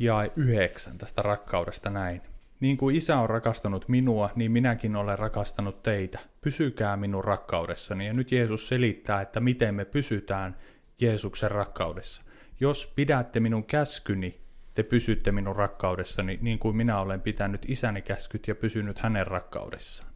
ja 9 tästä rakkaudesta näin. Niin kuin isä on rakastanut minua, niin minäkin olen rakastanut teitä. Pysykää minun rakkaudessani. Ja nyt Jeesus selittää, että miten me pysytään Jeesuksen rakkaudessa. Jos pidätte minun käskyni, te pysytte minun rakkaudessani, niin kuin minä olen pitänyt isäni käskyt ja pysynyt hänen rakkaudessaan.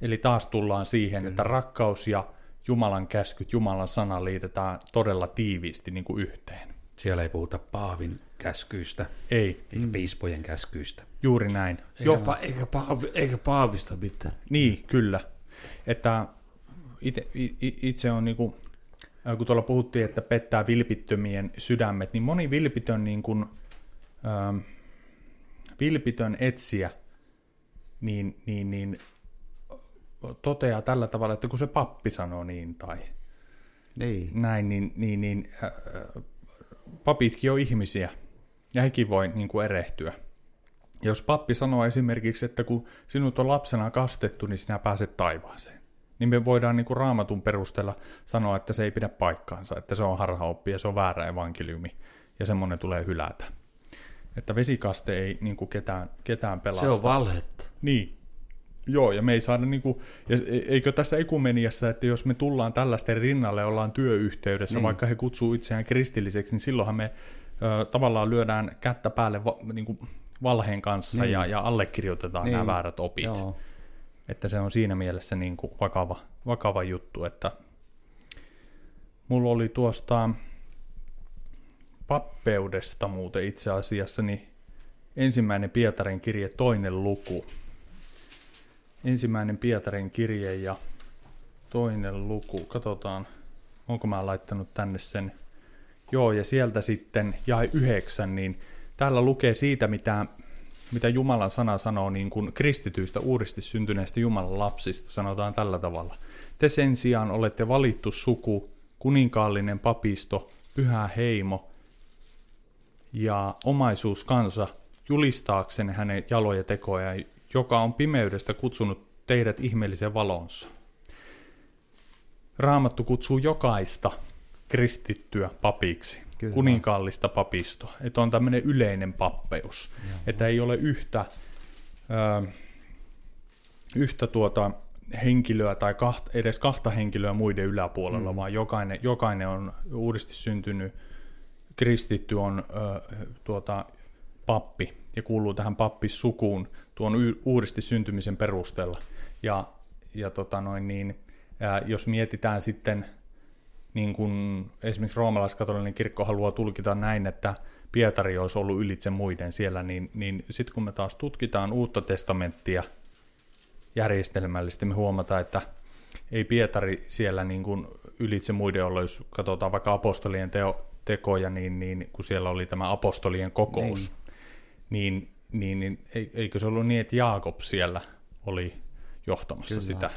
Eli taas tullaan siihen, Kyllä. että rakkaus ja Jumalan käskyt, Jumalan sana liitetään todella tiiviisti niin kuin yhteen. Siellä ei puhuta Paavin käskyistä. Ei. Eikä mm. piispojen käskyistä. Juuri näin. Eikä, pa, eikä, paavi, eikä Paavista mitään. Niin, kyllä. Että itse, itse on niinku, kun tuolla puhuttiin, että pettää vilpittömien sydämet, niin moni vilpitön, niin kuin, ähm, vilpitön etsiä niin, niin, niin toteaa tällä tavalla, että kun se pappi sanoo niin tai niin. näin, niin, niin, niin äh, papitkin on ihmisiä, ja hekin voi niin kuin erehtyä. Jos pappi sanoo esimerkiksi, että kun sinut on lapsena kastettu, niin sinä pääset taivaaseen, niin me voidaan niin kuin raamatun perusteella sanoa, että se ei pidä paikkaansa, että se on harhaoppi ja se on väärä evankeliumi, ja semmoinen tulee hylätä. Että vesikaste ei niin kuin ketään, ketään pelasta. Se on valhetta. Niin, Joo, ja me ei saada, niin kuin, ja e- eikö tässä ekumeniassa, että jos me tullaan tällaisten rinnalle, ollaan työyhteydessä, niin. vaikka he kutsuu itseään kristilliseksi, niin silloinhan me ö, tavallaan lyödään kättä päälle va, niin kuin valheen kanssa niin. ja, ja allekirjoitetaan niin. nämä väärät opit. Joo. Että se on siinä mielessä niin kuin vakava, vakava juttu, että mulla oli tuosta pappeudesta muuten itse asiassa, niin ensimmäinen Pietarin kirje, toinen luku, ensimmäinen Pietarin kirje ja toinen luku. Katsotaan, onko mä laittanut tänne sen. Joo, ja sieltä sitten jae yhdeksän, niin täällä lukee siitä, mitä, mitä Jumalan sana sanoo niin kuin kristityistä uudesti syntyneistä Jumalan lapsista. Sanotaan tällä tavalla. Te sen sijaan olette valittu suku, kuninkaallinen papisto, pyhä heimo ja omaisuuskansa julistaaksenne hänen jaloja tekoja, joka on pimeydestä kutsunut teidät ihmeelliseen valonsa. Raamattu kutsuu jokaista kristittyä papiksi, Kyllä. kuninkaallista papistoa. Että on tämmöinen yleinen pappeus. Joo. Että ei ole yhtä, ö, yhtä tuota henkilöä tai kahta, edes kahta henkilöä muiden yläpuolella, mm. vaan jokainen, jokainen on uudesti syntynyt kristitty on ö, tuota, pappi ja kuuluu tähän pappissukuun tuon uudesti syntymisen perusteella. Ja, ja tota noin niin, ää, jos mietitään sitten, niin kuin esimerkiksi roomalaiskatolinen kirkko haluaa tulkita näin, että Pietari olisi ollut ylitse muiden siellä, niin, niin sitten kun me taas tutkitaan uutta testamenttia järjestelmällisesti, me huomataan, että, ei Pietari siellä niin kuin ylitse muiden olla, jos katsotaan vaikka apostolien teo, tekoja, niin, niin kun siellä oli tämä apostolien kokous, niin, niin, niin, niin eikö se ollut niin, että Jaakob siellä oli johtamassa Kyllä. sitä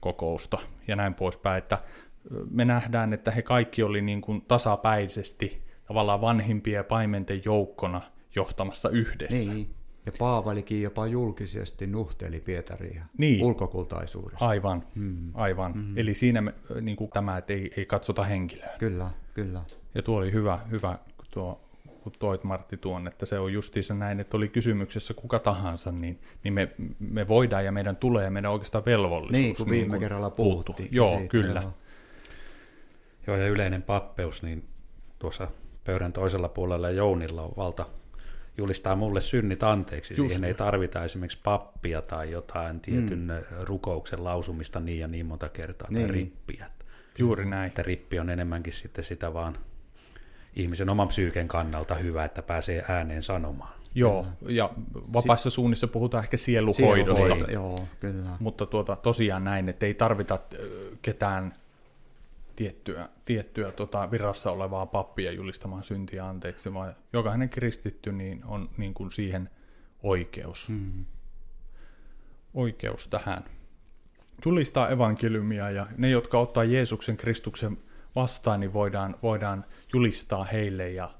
kokousta ja näin poispäin, että me nähdään, että he kaikki oli niin kuin tasapäisesti tavallaan vanhimpien paimenten joukkona johtamassa yhdessä. Niin. Ja Paavalikin jopa julkisesti nuhteli Pietaria niin. ulkokultaisuudessa. Aivan, hmm. aivan. Hmm. Eli siinä me, niin kuin tämä, että ei, ei katsota henkilöä. Kyllä, kyllä. Ja tuo oli hyvä, hyvä tuo, kun toit Martti tuon, että se on justiinsa näin, että oli kysymyksessä kuka tahansa, niin, niin me, me voidaan ja meidän tulee ja meidän oikeastaan velvollisuus. Niin, kuin viime niin kerralla puhuttiin. Joo, siitä, kyllä. Joo. joo, ja yleinen pappeus, niin tuossa pöydän toisella puolella Jounilla on valta julistaa mulle synnit anteeksi. Just Siihen ei tarvita esimerkiksi pappia tai jotain tietyn mm. rukouksen lausumista niin ja niin monta kertaa niin. tai rippiä. Juuri näin. Että rippi on enemmänkin sitten sitä vaan ihmisen oman psyyken kannalta hyvä, että pääsee ääneen sanomaan. Joo, ja vapaissa suunnissa puhutaan ehkä sieluhoidosta. Sieluhoito, joo, kyllä. Mutta tuota, tosiaan näin, että ei tarvita ketään tiettyä, tiettyä tota, virassa olevaa pappia julistamaan syntiä anteeksi, vaan jokainen kristitty niin on niin kuin siihen oikeus. Mm-hmm. Oikeus tähän. Julistaa evankeliumia ja ne, jotka ottaa Jeesuksen Kristuksen vastaan, niin voidaan, voidaan julistaa heille ja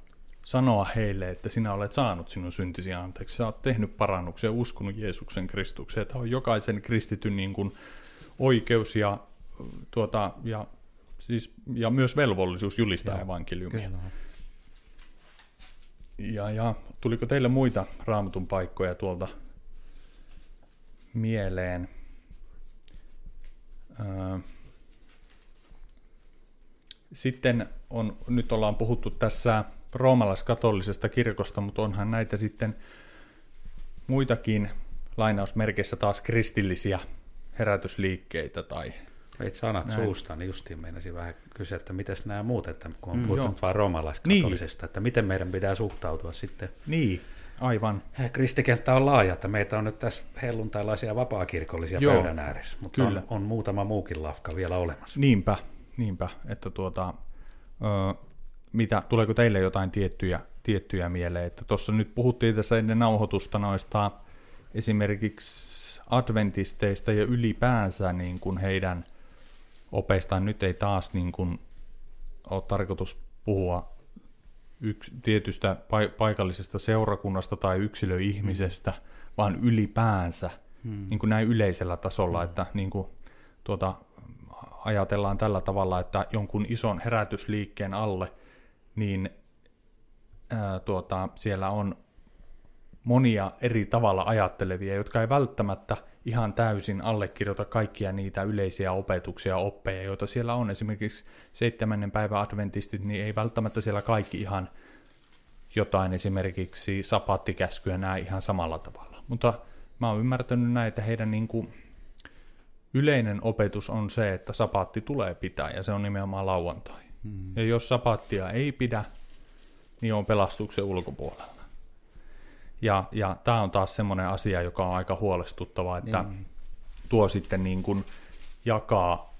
sanoa heille, että sinä olet saanut sinun syntisi anteeksi. Sä olet tehnyt parannuksia, uskonut Jeesuksen Kristukseen. Tämä on jokaisen kristityn niin kuin oikeus ja, tuota, ja Siis, ja myös velvollisuus julistaa Joo, evankeliumia. Kyllä. Ja, ja tuliko teille muita raamatun paikkoja tuolta mieleen? Sitten on, nyt ollaan puhuttu tässä roomalaiskatolisesta kirkosta, mutta onhan näitä sitten muitakin lainausmerkeissä taas kristillisiä herätysliikkeitä tai Veit sanat Näin. suusta, niin justiin meinasin vähän kysyä, että miten nämä muut, että kun on mm, puhuttu vain roomalaiskatolisesta, niin. että miten meidän pitää suhtautua sitten. Niin, aivan. Kristikenttä on laaja, että meitä on nyt tässä helluntailaisia vapaakirkollisia joo, pöydän ääressä, mutta kyllä. On, on muutama muukin lafka vielä olemassa. Niinpä, niinpä, että tuota, mitä, tuleeko teille jotain tiettyjä, tiettyjä mieleen, että tuossa nyt puhuttiin tässä ennen nauhoitusta noista esimerkiksi adventisteista ja ylipäänsä niin kuin heidän – opeistaan nyt ei taas niin kuin ole tarkoitus puhua yks, tietystä paikallisesta seurakunnasta tai yksilöihmisestä, mm. vaan ylipäänsä mm. niin kuin näin yleisellä tasolla, mm. että niin kuin, tuota, ajatellaan tällä tavalla, että jonkun ison herätysliikkeen alle, niin ää, tuota, siellä on monia eri tavalla ajattelevia, jotka ei välttämättä ihan täysin allekirjoita kaikkia niitä yleisiä opetuksia, oppeja, joita siellä on. Esimerkiksi seitsemännen päivän adventistit, niin ei välttämättä siellä kaikki ihan jotain esimerkiksi sapattikäskyä näe ihan samalla tavalla. Mutta mä oon ymmärtänyt näin, että heidän niin kuin yleinen opetus on se, että sapaatti tulee pitää, ja se on nimenomaan lauantai. Hmm. Ja jos sapattia ei pidä, niin on pelastuksen ulkopuolella. Ja, ja tämä on taas semmoinen asia, joka on aika huolestuttava, että niin. tuo sitten niin kuin jakaa,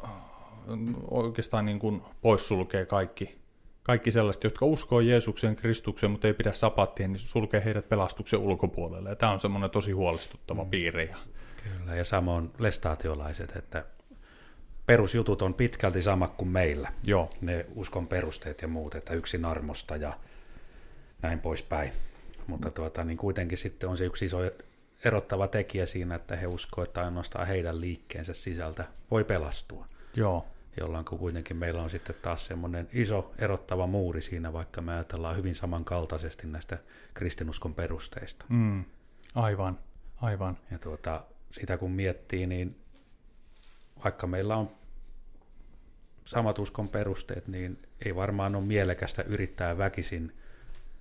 oikeastaan niin kuin poissulkee kaikki, kaikki sellaiset, jotka uskoo Jeesuksen Kristuksen, mutta ei pidä sapattia, niin sulkee heidät pelastuksen ulkopuolelle. Ja tämä on semmoinen tosi huolestuttava mm. piiri. Kyllä, ja samoin lestaatiolaiset, että perusjutut on pitkälti sama kuin meillä. Joo. Ne uskon perusteet ja muut, että yksin armosta ja näin poispäin mutta tuota, niin kuitenkin sitten on se yksi iso erottava tekijä siinä, että he uskovat, että ainoastaan heidän liikkeensä sisältä voi pelastua. Joo. Jolloin kuitenkin meillä on sitten taas semmoinen iso erottava muuri siinä, vaikka me ajatellaan hyvin samankaltaisesti näistä kristinuskon perusteista. Mm, aivan, aivan. Ja tuota, sitä kun miettii, niin vaikka meillä on samat uskon perusteet, niin ei varmaan ole mielekästä yrittää väkisin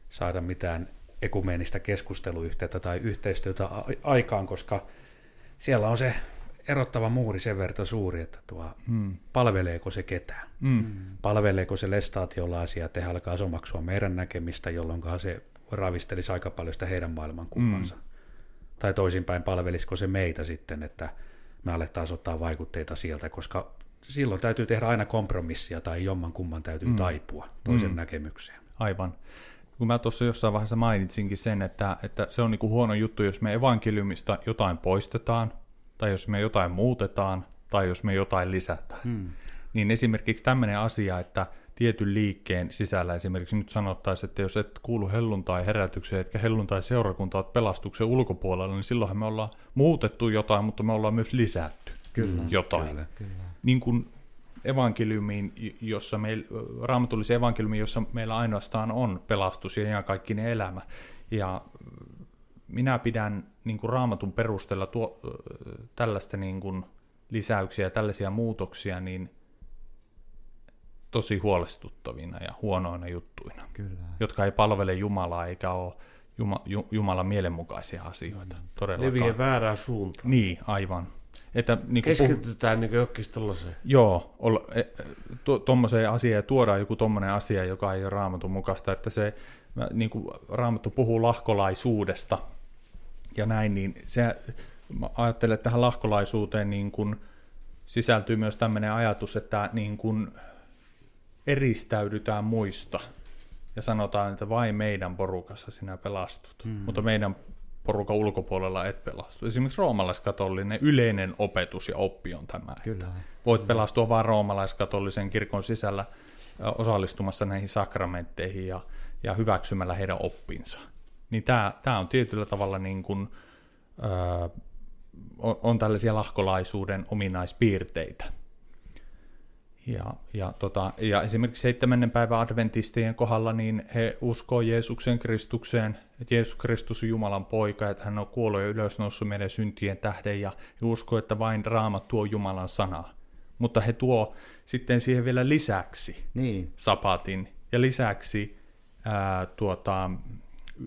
saada mitään ekumeenista keskusteluyhteyttä tai yhteistyötä aikaan, koska siellä on se erottava muuri sen verran suuri, että tuo, hmm. palveleeko se ketään. Hmm. Palveleeko se lestaatiolaisia, että he alkaa omaksua meidän näkemistä, jolloin se ravistelisi aika paljon sitä heidän maailmankuvansa. Hmm. Tai toisinpäin, palvelisiko se meitä sitten, että me alettaisiin ottaa vaikutteita sieltä, koska silloin täytyy tehdä aina kompromissia tai jomman kumman täytyy mm. taipua toisen mm. näkemykseen. Aivan. Kun mä tuossa jossain vaiheessa mainitsinkin sen, että, että se on niinku huono juttu, jos me evankeliumista jotain poistetaan, tai jos me jotain muutetaan, tai jos me jotain lisätään. Mm. Niin esimerkiksi tämmöinen asia, että tietyn liikkeen sisällä esimerkiksi nyt sanottaisiin, että jos et kuulu helluntai herätykseen, etkä helluntai seurakunta olet pelastuksen ulkopuolella, niin silloinhan me ollaan muutettu jotain, mutta me ollaan myös lisätty kyllä, jotain. Kyllä, kyllä. Niin kuin evankeliumiin, jossa meillä, raamatullisen evankeliumiin, jossa meillä ainoastaan on pelastus ja ihan kaikkinen elämä. Ja minä pidän niin kuin raamatun perusteella tuo, tällaista niin kuin lisäyksiä ja tällaisia muutoksia, niin tosi huolestuttavina ja huonoina juttuina, Kyllä. jotka ei palvele Jumalaa eikä ole Juma, Jumalan mielenmukaisia asioita. Mm. Todellakaan. Ne vie väärään suuntaan. Niin, aivan. Että, niin Keskitytään puh- niin jokin tuollaiseen. Joo, tuommoiseen e, asiaan tuodaan joku tuommoinen asia, joka ei ole raamatun mukaista, että se, niin kuin raamattu puhuu lahkolaisuudesta ja näin, niin se, mä ajattelen, että tähän lahkolaisuuteen niin kuin sisältyy myös tämmöinen ajatus, että niin kuin eristäydytään muista ja sanotaan, että vain meidän porukassa sinä pelastut, mm. mutta meidän porukan ulkopuolella et pelastu. Esimerkiksi roomalaiskatolinen yleinen opetus ja oppi on tämä. Kyllä. Voit Kyllä. pelastua vain roomalaiskatolisen kirkon sisällä osallistumassa näihin sakramentteihin ja, ja hyväksymällä heidän oppinsa. Niin tämä, tämä on tietyllä tavalla niin kuin, ö, on, on tällaisia lahkolaisuuden ominaispiirteitä. Ja, ja, tota, ja esimerkiksi seitsemännen päivän adventistien kohdalla niin he uskoo Jeesuksen Kristukseen, että Jeesus Kristus on Jumalan poika, että hän on kuollut ja ylösnoussut meidän syntien tähden ja he uskoo, että vain raamat tuo Jumalan sanaa. Mutta he tuo sitten siihen vielä lisäksi niin. sapatin ja lisäksi ää, tuota,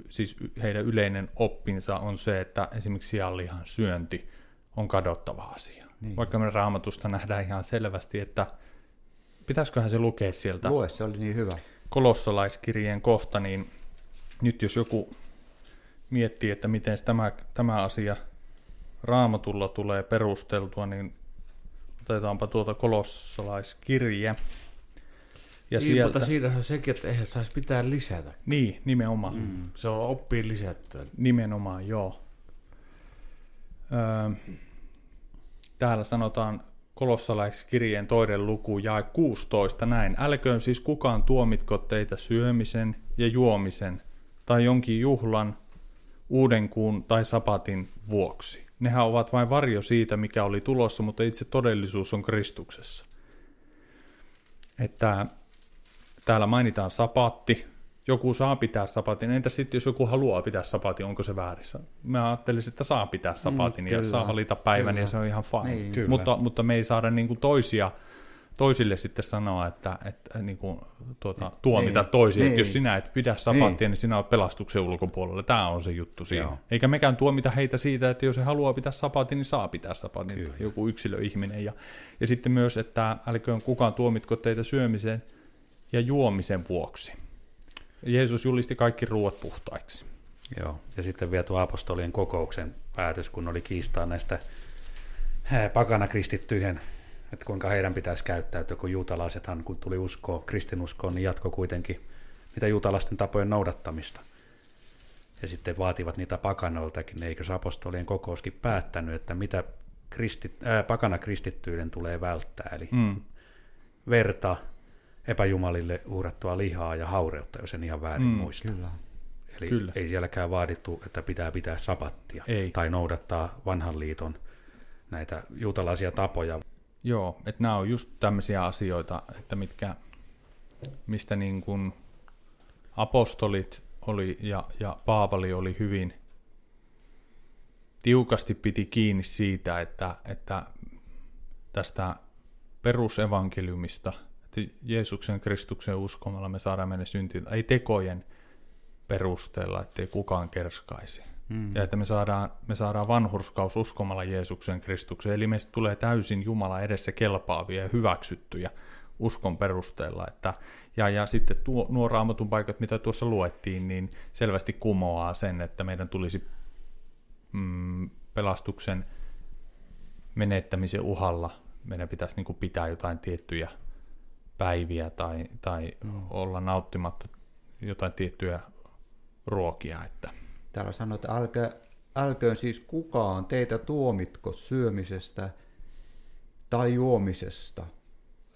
siis heidän yleinen oppinsa on se, että esimerkiksi sianlihan syönti on kadottava asia. Niin. Vaikka me raamatusta nähdään ihan selvästi, että pitäisiköhän se lukea sieltä? Lue, se oli niin hyvä. Kolossalaiskirjeen kohta, niin nyt jos joku miettii, että miten tämä, tämä asia raamatulla tulee perusteltua, niin otetaanpa tuota kolossalaiskirje. Ja niin, sieltä... mutta siinä on sekin, että eihän saisi pitää lisätä. Niin, nimenomaan. Mm. Se on oppiin lisättyä. Nimenomaan, joo. Öö, täällä sanotaan kolossalaiskirjeen toinen luku jae 16 näin. Älköön siis kukaan tuomitko teitä syömisen ja juomisen tai jonkin juhlan, uuden kuun tai sapatin vuoksi. Nehän ovat vain varjo siitä, mikä oli tulossa, mutta itse todellisuus on Kristuksessa. Että täällä mainitaan sapatti, joku saa pitää sapatin. Entä sitten, jos joku haluaa pitää sapatin, onko se väärissä? Mä ajattelisin, että saa pitää sapatin mm, ja saa valita päivän kyllä. ja se on ihan fine. Niin, mutta, mutta me ei saada niin kuin toisia toisille sitten sanoa, että, että niin kuin, tuota, niin, tuomita niin, toisia, niin. että jos sinä et pidä sapattia, niin. niin sinä olet pelastuksen ulkopuolella. Tämä on se juttu siinä. Joo. Eikä mekään tuomita heitä siitä, että jos he haluaa pitää sapatin, niin saa pitää sapatin. Kyllä. Joku yksilöihminen. Ja, ja sitten myös, että älköön kukaan tuomitko teitä syömisen ja juomisen vuoksi. Jeesus julisti kaikki ruoat puhtaiksi. Joo, ja sitten vielä tuo apostolien kokouksen päätös, kun oli kiistaa näistä pakanakristittyjen, että kuinka heidän pitäisi käyttäytyä, kun juutalaisethan, kun tuli uskoa kristinuskoon, niin jatko kuitenkin niitä juutalaisten tapojen noudattamista. Ja sitten vaativat niitä pakanoiltakin, eikö se apostolien kokouskin päättänyt, että mitä kristit, äh, pakanakristittyiden tulee välttää, eli mm. verta, epäjumalille uhrattua lihaa ja haureutta, jos en ihan väärin mm, muista. Kyllä. Eli kyllä. ei sielläkään vaadittu, että pitää pitää sapattia ei. tai noudattaa vanhan liiton näitä juutalaisia tapoja. Joo, että nämä on just tämmöisiä asioita, että mitkä, mistä niin kuin apostolit oli ja, ja Paavali oli hyvin tiukasti piti kiinni siitä, että, että tästä perusevankeliumista – Jeesuksen Kristuksen uskomalla me saadaan mennä syntiin, ei tekojen perusteella, ettei kukaan kerskaisi. Mm. Ja että me saadaan, me saadaan vanhurskaus uskomalla Jeesuksen Kristuksen, eli meistä tulee täysin Jumala edessä kelpaavia ja hyväksyttyjä uskon perusteella. Että, ja, ja sitten tuo, nuo raamatun paikat, mitä tuossa luettiin, niin selvästi kumoaa sen, että meidän tulisi mm, pelastuksen menettämisen uhalla meidän pitäisi niin kuin pitää jotain tiettyjä päiviä tai, tai mm. olla nauttimatta jotain tiettyjä ruokia. Että. Täällä sanotaan, että älkää, älköön siis kukaan teitä tuomitko syömisestä tai juomisesta.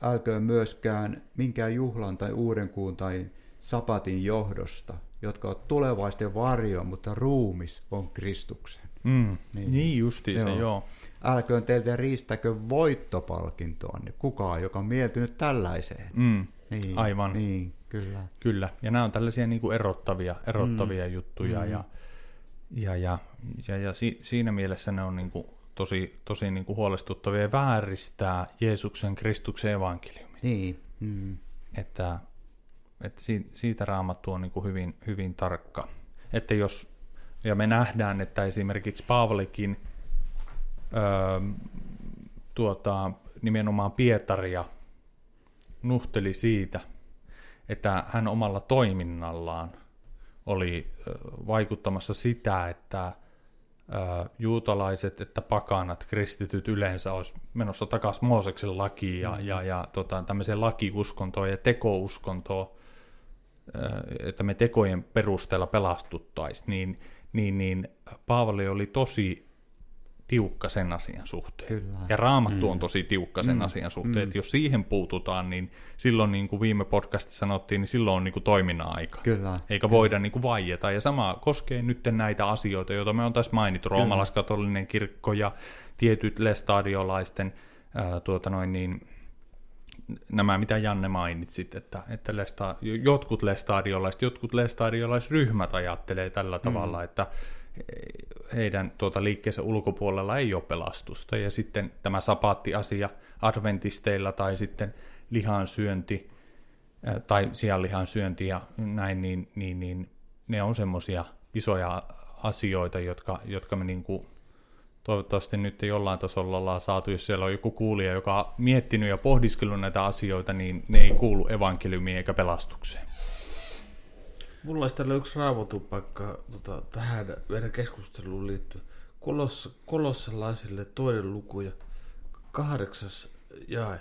Älköön myöskään minkään juhlan tai uudenkuun tai sapatin johdosta, jotka ovat tulevaisten varjo, mutta ruumis on Kristuksen. Mm. Niin, niin justiin joo. se, joo. Älköön teiltä riistäkö voittopalkintoa, niin kukaan, joka on mieltynyt tällaiseen. Mm. Niin, Aivan. Niin, kyllä. Kyllä, ja nämä on tällaisia niin kuin erottavia, erottavia mm. juttuja, mm. ja, ja, ja, ja, ja si, siinä mielessä ne on niin kuin tosi, tosi niin kuin huolestuttavia ja vääristää Jeesuksen Kristuksen evankeliumi. Niin. Mm. Että, että siitä raamattu on niin kuin hyvin, hyvin tarkka. Että jos, ja me nähdään, että esimerkiksi Paavalikin öö, tuota, nimenomaan Pietaria nuhteli siitä, että hän omalla toiminnallaan oli vaikuttamassa sitä, että juutalaiset että pakanat, kristityt yleensä olisi menossa takaisin Mooseksen lakiin ja, mm. ja, ja tota, tämmöiseen lakiuskontoon ja tekouskontoon, että me tekojen perusteella pelastuttaisiin, niin, niin, niin Paavali oli tosi tiukka sen asian suhteen. Kyllä. Ja raamattu mm. on tosi tiukka sen mm. asian suhteen, mm. että jos siihen puututaan, niin silloin niin kuin viime podcastissa sanottiin, niin silloin on niin kuin toiminnan aika. Kyllä. Eikä Kyllä. voida niin kuin vaieta. Ja sama koskee nyt näitä asioita, joita me on tässä mainittu, roomalaiskatolinen kirkko ja tietyt lestadiolaisten ää, tuota noin niin, nämä, mitä Janne mainitsit, että, että lesta, jotkut lestadiolaiset, jotkut lestadiolaisryhmät ajattelee tällä mm. tavalla, että heidän tuota liikkeensä ulkopuolella ei ole pelastusta. Ja sitten tämä sapaattiasia adventisteilla tai sitten lihansyönti tai sianlihan syönti ja näin, niin, niin, niin ne on semmoisia isoja asioita, jotka, jotka me niin kuin toivottavasti nyt jollain tasolla ollaan saatu, jos siellä on joku kuulija, joka on miettinyt ja pohdiskellut näitä asioita, niin ne ei kuulu evankeliumiin eikä pelastukseen. Mulla olisi tällä yksi raamatupaikka tota, tähän meidän keskusteluun liittyen. Kolossa, kolossalaisille toinen luku ja kahdeksas jae.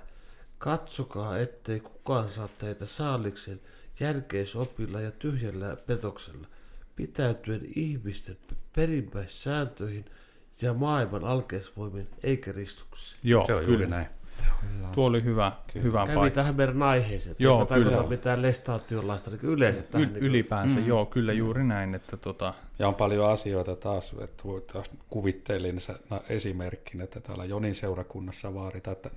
Katsokaa, ettei kukaan saa teitä saaliksen järkeisopilla ja tyhjällä petoksella, pitäytyen ihmisten perimmäissääntöihin ja maailman alkeisvoimin eikä ristuksiin. Joo, se on kyllä näin. Tuo oli hyvä, kyllä. hyvä Kävi paikka. tähän meidän aiheeseen. Joo, kyllä. Tarkoita mitään lestaatiolaista niin yleensä tähän. Y- niin ylipäänsä, mm. joo, kyllä juuri näin. Että tota... Ja on paljon asioita taas, että voi taas kuvittelin esimerkkin, että täällä Jonin seurakunnassa vaaritaan, että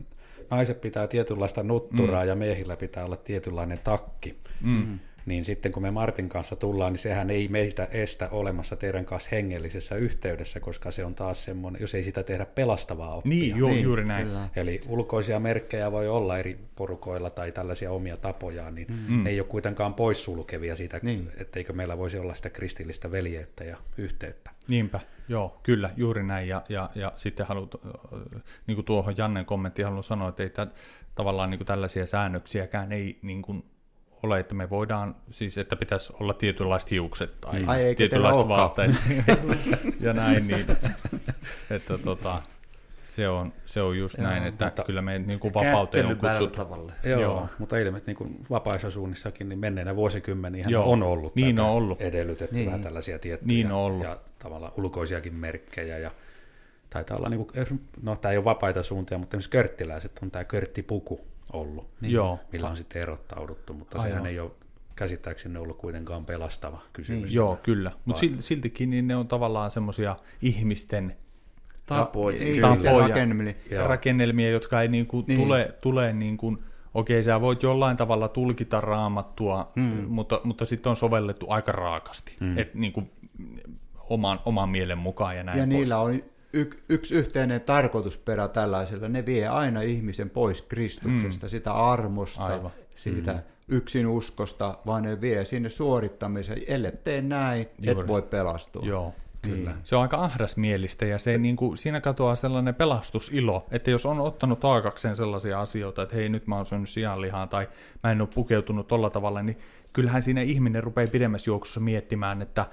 naiset pitää tietynlaista nutturaa mm. ja miehillä pitää olla tietynlainen takki. Mm niin sitten kun me Martin kanssa tullaan, niin sehän ei meiltä estä olemassa teidän kanssa hengellisessä yhteydessä, koska se on taas semmoinen, jos ei sitä tehdä pelastavaa oppia. Niin, joo, niin juuri näin. Kyllä. Eli ulkoisia merkkejä voi olla eri porukoilla tai tällaisia omia tapojaan, niin mm. ne ei ole kuitenkaan poissulkevia siitä, niin. etteikö meillä voisi olla sitä kristillistä veljeyttä ja yhteyttä. Niinpä, joo, kyllä, juuri näin. Ja, ja, ja sitten haluat, niin kuin tuohon Jannen kommenttiin haluan sanoa, että ei tä, tavallaan niin kuin tällaisia säännöksiäkään ei niin kuin ole, että me voidaan, siis että pitäisi olla tietynlaiset hiukset tai Ai, tietynlaiset vaatteet ja näin, niin että tota, se on, se on just Joo, näin, että kyllä me niin kuin vapauteen on kutsuttu. Tavalle. Joo, Joo, mutta ilmeisesti niin kuin vapaissa suunnissakin, niin menneenä vuosikymmeniä on ollut niin on ollut. edellytetty niin. vähän tällaisia tiettyjä niin on ollut. ja tavallaan ulkoisiakin merkkejä ja taitaa olla, niin kuin, no tämä ei ole vapaita suuntia, mutta esimerkiksi körttiläiset on tämä körttipuku, ollut, niin, Joo. millä on sitten erottauduttu, mutta Aivan. sehän ei ole käsittääkseni ollut kuitenkaan pelastava kysymys. Niin. Joo, kyllä. Mutta siltikin niin ne on tavallaan semmoisia ihmisten tapoja, tapoja rakennelmia. rakennelmia, jotka ei niinku niin. tule, tule niin kuin, okei, sä voit jollain tavalla tulkita raamattua, hmm. mutta, mutta sitten on sovellettu aika raakasti, hmm. et, niin kuin, oman, oman mielen mukaan ja näin Ja pois. niillä on y- yksi yhteinen tarkoitusperä tällaisella. Ne vie aina ihmisen pois Kristuksesta, mm. sitä armosta, Aivan. siitä mm. yksin uskosta, vaan ne vie sinne suorittamiseen. Ellei tee näin, Juuri. et voi pelastua. Joo. Kyllä. Niin. Se on aika ahdasmielistä ja se, niin kuin, siinä katoaa sellainen pelastusilo, että jos on ottanut taakakseen sellaisia asioita, että hei nyt mä oon syönyt sianlihaa tai mä en ole pukeutunut tolla tavalla, niin kyllähän siinä ihminen rupeaa pidemmässä juoksussa miettimään, että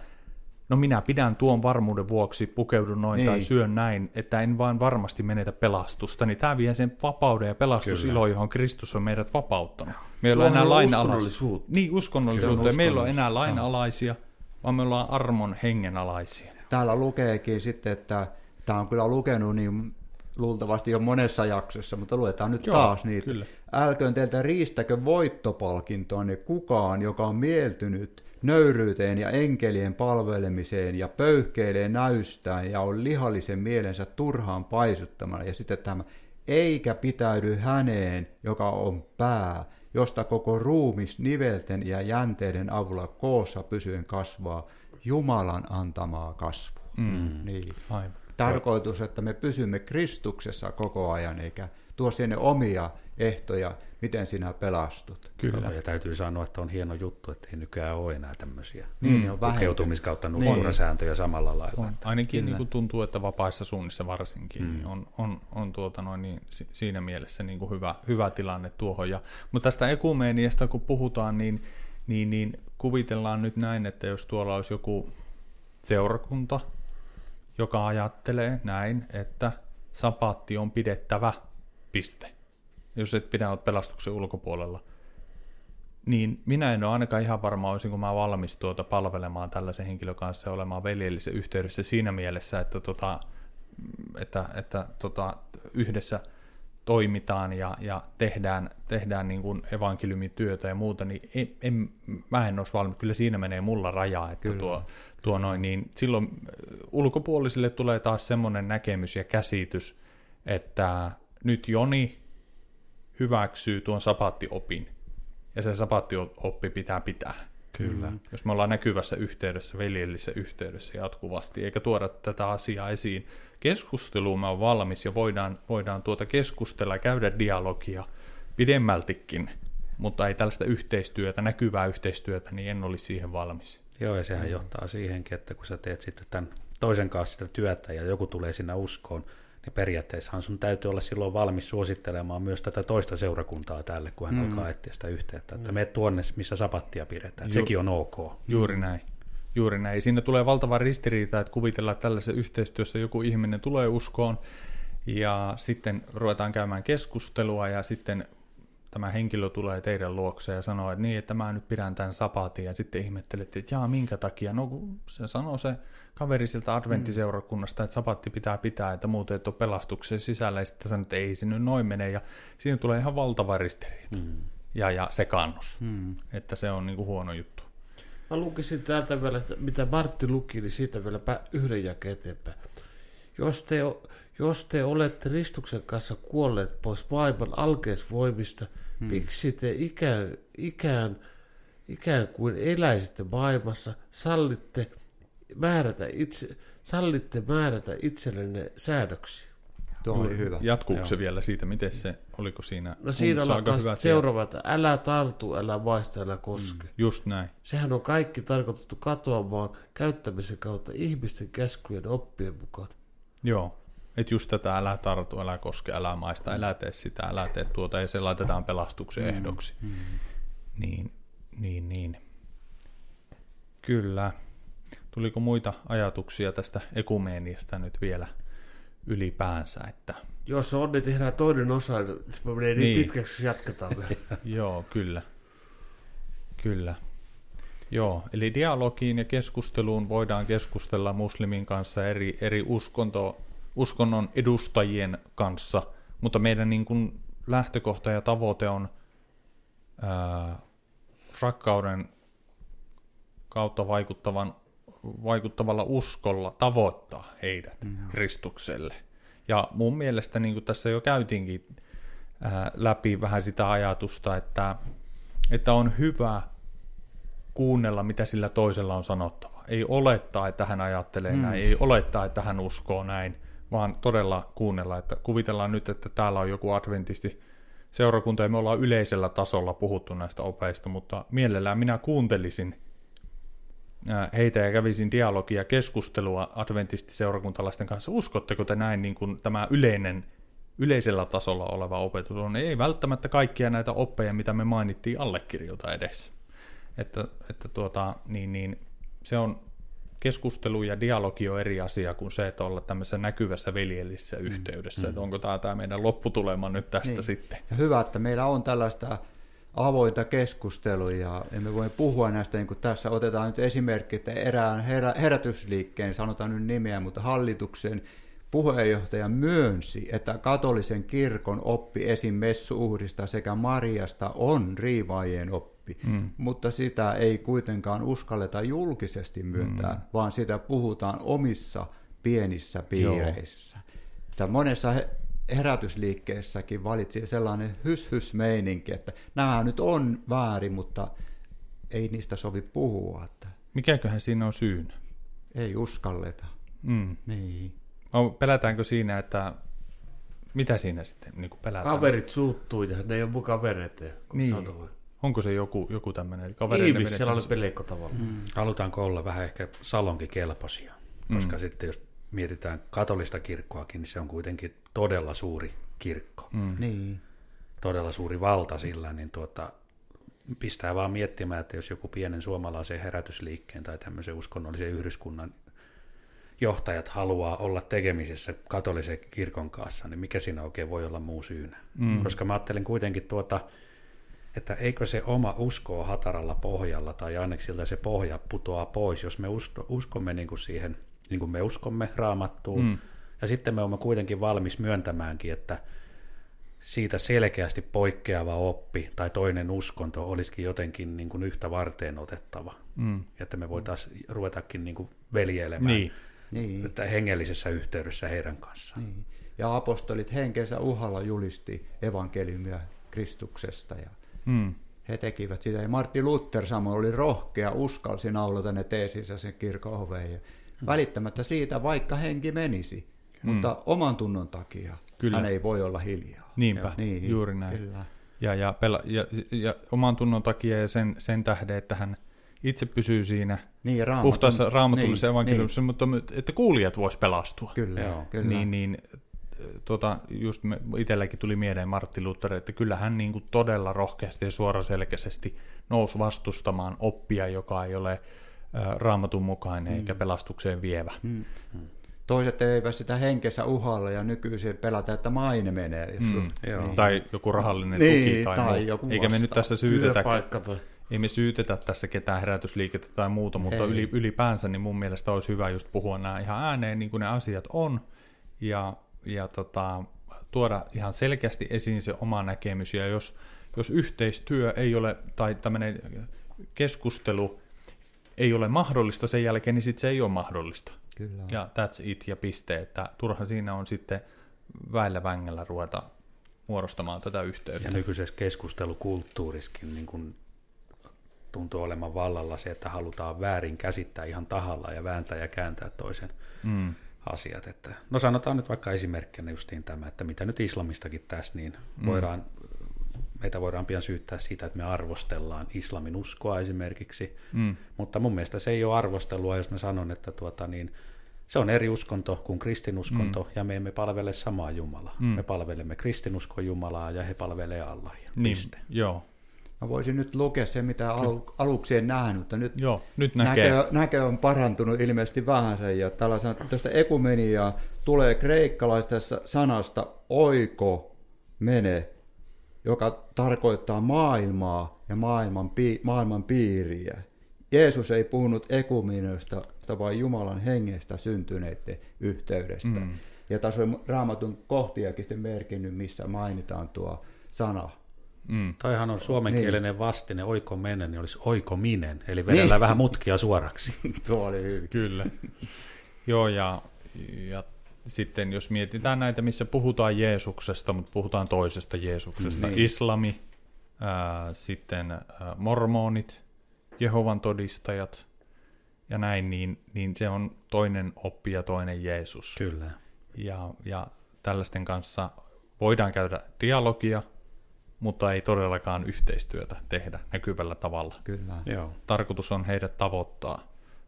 no minä pidän tuon varmuuden vuoksi, pukeudun noin niin. tai syön näin, että en vaan varmasti menetä pelastusta, niin tämä vie sen vapauden ja pelastusilo, johon Kristus on meidät vapauttanut. Meillä on enää lainalaisuutta. Niin, uskonnollisuutta. Meillä on enää lainalaisia, vaan me ollaan armon hengenalaisia. Täällä lukeekin sitten, että tämä on kyllä lukenut niin luultavasti jo monessa jaksossa, mutta luetaan nyt Joo, taas niitä. Kyllä. Älköön teiltä riistäkö voittopalkintoanne kukaan, joka on mieltynyt nöyryyteen ja enkelien palvelemiseen ja pöyhkeilee näystään ja on lihallisen mielensä turhaan paisuttamana. Ja sitten tämä, eikä pitäydy häneen, joka on pää, josta koko ruumis nivelten ja jänteiden avulla koossa pysyen kasvaa Jumalan antamaa kasvua. Mm. Niin. Aivan tarkoitus, että me pysymme Kristuksessa koko ajan, eikä tuo sinne omia ehtoja, miten sinä pelastut. Kyllä. Ja täytyy sanoa, että on hieno juttu, että ei nykyään ole enää tämmöisiä niin, on pukeutumiskautta nukkurasääntöjä niin. samalla lailla. On. Ainakin niin kuin tuntuu, että vapaissa suunnissa varsinkin mm. on, on, on tuota noin, niin, siinä mielessä niin kuin hyvä, hyvä tilanne tuohon. Ja, mutta tästä ekumeeniasta kun puhutaan, niin, niin, niin kuvitellaan nyt näin, että jos tuolla olisi joku seurakunta, joka ajattelee näin, että sapatti on pidettävä, piste. Jos et pidä olet pelastuksen ulkopuolella. Niin minä en ole ainakaan ihan varma, olisinko mä valmis tuota palvelemaan tällaisen henkilön kanssa ja olemaan veljellisen yhteydessä siinä mielessä, että, tota, että, että tota, yhdessä – toimitaan ja, ja tehdään, tehdään niin kuin evankeliumityötä ja muuta, niin en, en, mä en olisi valmis. Kyllä siinä menee mulla raja, että Kyllä. tuo, tuo noin, niin silloin äh, ulkopuolisille tulee taas semmoinen näkemys ja käsitys, että nyt Joni hyväksyy tuon sapaattiopin ja se sapaattioppi pitää pitää. Kyllä. Mm. Jos me ollaan näkyvässä yhteydessä, veljellisessä yhteydessä jatkuvasti, eikä tuoda tätä asiaa esiin. Keskusteluun mä oon valmis ja voidaan, voidaan tuota keskustella, käydä dialogia pidemmältikin, mutta ei tällaista yhteistyötä, näkyvää yhteistyötä, niin en olisi siihen valmis. Joo, ja sehän johtaa siihenkin, että kun sä teet sitten tämän toisen kanssa sitä työtä ja joku tulee sinne uskoon, niin periaatteessahan sun täytyy olla silloin valmis suosittelemaan myös tätä toista seurakuntaa tälle, kun hän mm. alkaa etsiä sitä yhteyttä. Että mm. me tuonne, missä sapattia pidetään. Ju- sekin on ok. Juuri näin. Juuri näin. Siinä tulee valtava ristiriita, että kuvitellaan, että tällaisessa yhteistyössä joku ihminen tulee uskoon ja sitten ruvetaan käymään keskustelua ja sitten tämä henkilö tulee teidän luokse ja sanoo, että niin, että mä nyt pidän tämän sapatin ja sitten ihmettelette, että jaa, minkä takia? No kun se sanoo se kaveri siltä adventtiseurakunnasta, että sapatti pitää pitää, että muuten et ole pelastuksen sisällä, ja sitten sanoo, että ei se nyt noin mene, ja siinä tulee ihan valtava ristiriita mm. ja, ja sekannus, mm. että se on niin kuin huono juttu. Mä lukisin täältä vielä, että mitä Martti luki, niin siitä vielä yhden jakeen eteenpäin. Jos te, jos te olette Ristuksen kanssa kuolleet pois maailman alkeisvoimista, hmm. miksi te ikään, ikään, ikään kuin eläisitte maailmassa, sallitte – määrätä itse, sallitte määrätä itsellenne säädöksiä. Tuo oli hyvä. Jatkuuko se vielä siitä, miten se, oliko siinä? No siinä on hyvä seuraava, että älä tartu, älä vaista, älä koske. Mm, just näin. Sehän on kaikki tarkoitettu katoamaan käyttämisen kautta ihmisten käskyjen oppien mukaan. Joo, että just tätä älä tartu, älä koske, älä maista, mm. älä tee sitä, älä tee tuota, ja se laitetaan pelastuksen mm. ehdoksi. Mm. Niin, niin, niin. Kyllä. Tuliko muita ajatuksia tästä ekumeeniasta nyt vielä ylipäänsä? Että... Jos on, niin tehdään toinen osa, se menee niin, niin pitkäksi, jatketaan Joo, kyllä. Kyllä. Joo, eli dialogiin ja keskusteluun voidaan keskustella muslimin kanssa eri, eri uskonto, uskonnon edustajien kanssa, mutta meidän niin kuin lähtökohta ja tavoite on ää, rakkauden kautta vaikuttavan vaikuttavalla uskolla tavoittaa heidät mm. Kristukselle. Ja mun mielestä niin kuin tässä jo käytiinkin ää, läpi vähän sitä ajatusta, että, että on hyvä kuunnella, mitä sillä toisella on sanottava. Ei olettaa, että hän ajattelee mm. näin, ei olettaa, että hän uskoo näin, vaan todella kuunnella, että kuvitellaan nyt, että täällä on joku adventisti seurakunta ja me ollaan yleisellä tasolla puhuttu näistä opeista, mutta mielellään minä kuuntelisin heitä ja kävisin dialogia keskustelua adventistiseurakuntalaisten kanssa. Uskotteko te näin niin kuin tämä yleinen, yleisellä tasolla oleva opetus on? Ei välttämättä kaikkia näitä oppeja, mitä me mainittiin, allekirjoita edes. Että, että tuota, niin, niin, se on keskustelu ja dialogi on eri asia kuin se, että olla tämmöisessä näkyvässä veljellisessä Mm. yhteydessä. Että onko tämä tämä meidän lopputulema nyt tästä Niin. sitten? Ja hyvä, että meillä on tällaista avointa keskustelua ja emme voi puhua näistä, niin kuin tässä otetaan nyt esimerkki, että erään herä, herätysliikkeen, sanotaan nyt nimeä, mutta hallituksen puheenjohtaja myönsi, että katolisen kirkon oppi esim. messuuhrista sekä Mariasta on riivaajien oppi, mm. mutta sitä ei kuitenkaan uskalleta julkisesti myöntää, mm. vaan sitä puhutaan omissa pienissä piireissä. Että monessa he- herätysliikkeessäkin valitsi sellainen hys-hys-meininki, että nämä nyt on väärin, mutta ei niistä sovi puhua, että Mikäköhän siinä on syynä? ei uskalleta. Mm. Niin. On, pelätäänkö siinä, että mitä siinä sitten niin kuin pelätään? Kaverit suuttuu ja ne ei ole mun kavereita. kun Niin. Onko se joku, joku tämmöinen kavereiden Ihmis, siellä oli menettämisen- pelekko tavallaan. Mm. Halutaanko olla vähän ehkä salonkikelpoisia? Koska sitten jos mietitään katolista kirkkoakin, niin se on kuitenkin todella suuri kirkko. Mm. Niin. Todella suuri valta sillä, niin tuota, pistää vaan miettimään, että jos joku pienen suomalaisen herätysliikkeen tai tämmöisen uskonnollisen yhdyskunnan johtajat haluaa olla tekemisissä katolisen kirkon kanssa, niin mikä siinä oikein voi olla muu syynä? Mm. Koska mä ajattelin kuitenkin tuota, että eikö se oma usko ole hataralla pohjalla, tai ainakin siltä se pohja putoaa pois, jos me usko, uskomme niin kuin siihen, niin kuin me uskomme raamattuun, mm. ja sitten me olemme kuitenkin valmis myöntämäänkin, että siitä selkeästi poikkeava oppi tai toinen uskonto olisikin jotenkin niin kuin yhtä varteen otettava. Mm. Että me voitaisiin ruvetakin niin kuin veljeilemään Niin. Niin. että hengellisessä yhteydessä heidän kanssaan. niin. Ja apostolit henkensä uhalla julisti evankeliumia Kristuksesta ja Mm. he tekivät sitä. Ja Martti Luther samoin oli rohkea, uskalsi naulata ne teesinsä sen kirkon oveen. Ja välittämättä siitä, vaikka henki menisi, mutta oman tunnon takia Kyllä. hän ei voi olla hiljaa. Niinpä, Niin, juuri näin. Kyllä. Ja, ja, pela, ja, ja oman tunnon takia ja sen, sen tähden, että hän itse pysyy siinä Niin, raamatun- puhtaassa raamatullisessa niin, evankeliumissa, mutta my- että kuulijat vois pelastua. Kyllä, Joo. kyllä. Niin, niin tota, just me, itselläkin tuli mieleen Martti Luther, että kyllä hän niin kuin todella rohkeasti ja suoraselkäisesti nousi vastustamaan oppia, joka ei ole raamatun mukainen eikä pelastukseen vievä. Mm. Toiset eivät sitä henkensä uhalla ja nykyisin pelata, että maine menee. Mm. Joo. Tai joku rahallinen Niin, tuki tai, tai muu. joku Eikä me nyt tässä syytetä, ei me syytetä tässä ketään herätysliikettä tai muuta, mutta Ei. yli, ylipäänsä niin mun mielestä olisi hyvä just puhua nämä ihan ääneen niin kuin ne asiat on ja, ja tota, tuoda ihan selkeästi esiin se oma näkemys ja jos, jos yhteistyö ei ole tai tämmöinen keskustelu ei ole mahdollista sen jälkeen, niin sitten se ei ole mahdollista. Kyllä. Ja that's it ja piste, että turha siinä on sitten väillä vängällä ruveta muodostamaan tätä yhteyttä. Ja nykyisessä keskustelukulttuuriskin niin kuin tuntuu olemaan vallalla se, että halutaan väärin käsittää ihan tahalla ja vääntää ja kääntää toisen Mm. asiat. Että, no sanotaan nyt vaikka esimerkkinä justiin tämä, että mitä nyt islamistakin tässä, niin mm. voidaan, meitä voidaan pian syyttää siitä, että me arvostellaan islamin uskoa esimerkiksi, Mm. mutta mun mielestä se ei ole arvostelua, jos mä sanon, että tuota, niin, se on eri uskonto kuin kristinuskonto, mm. ja me emme palvele samaa Jumalaa. Mm. Me palvelemme kristinuskon Jumalaa, ja he palvelee Allahia. Niin, Piste. joo. Mä voisin nyt lukea se, mitä alu, aluksi en nähnyt, mutta nyt Joo, nyt näkee. näkö, näkö on parantunut ilmeisesti vähän sen. Ja tällaisena, tästä ekumeniaa tulee kreikkalaisesta sanasta oiko mene, joka tarkoittaa maailmaa ja maailman, pi, maailman piiriä. Jeesus ei puhunut ekumenoista, vaan Jumalan hengestä syntyneiden yhteydestä. Mm. Ja tässä on raamatun kohtiakin sitten merkinnyt, missä mainitaan tuo sana. Mm. Toihan on suomenkielinen vastine, oiko menen, niin olisi oikominen, eli vedellään niin. vähän mutkia suoraksi. Tuo oli hyvin. Kyllä. Joo, ja, ja sitten jos mietitään näitä, missä puhutaan Jeesuksesta, mutta puhutaan toisesta Jeesuksesta, Niin. niin. islami, ää, sitten ää, mormonit, Jehovan todistajat ja näin, niin, niin se on toinen oppi ja toinen Jeesus. Kyllä. Ja, ja tällaisten kanssa voidaan käydä dialogia, mutta ei todellakaan yhteistyötä tehdä näkyvällä tavalla. Kyllä. Joo. Tarkoitus on heidät tavoittaa,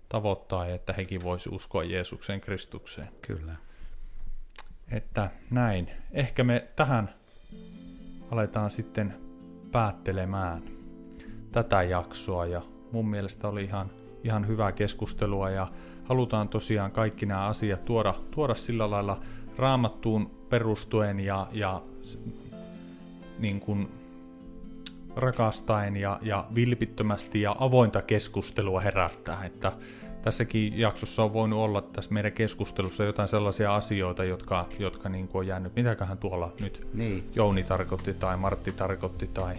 tavoittaa että hekin voisi uskoa Jeesukseen Kristukseen. Kyllä. Että näin. Ehkä me tähän aletaan sitten päättelemään tätä jaksoa ja mun mielestä oli ihan, ihan hyvää keskustelua ja halutaan tosiaan kaikki nämä asiat tuoda, tuoda sillä lailla raamattuun perustuen ja, ja niin kuin rakastaen ja, ja vilpittömästi ja avointa keskustelua herättää, että tässäkin jaksossa on voinut olla tässä meidän keskustelussa jotain sellaisia asioita, jotka, jotka niin kuin on jäänyt, mitäköhän tuolla nyt Niin. Jouni tarkoitti tai Martti tarkoitti tai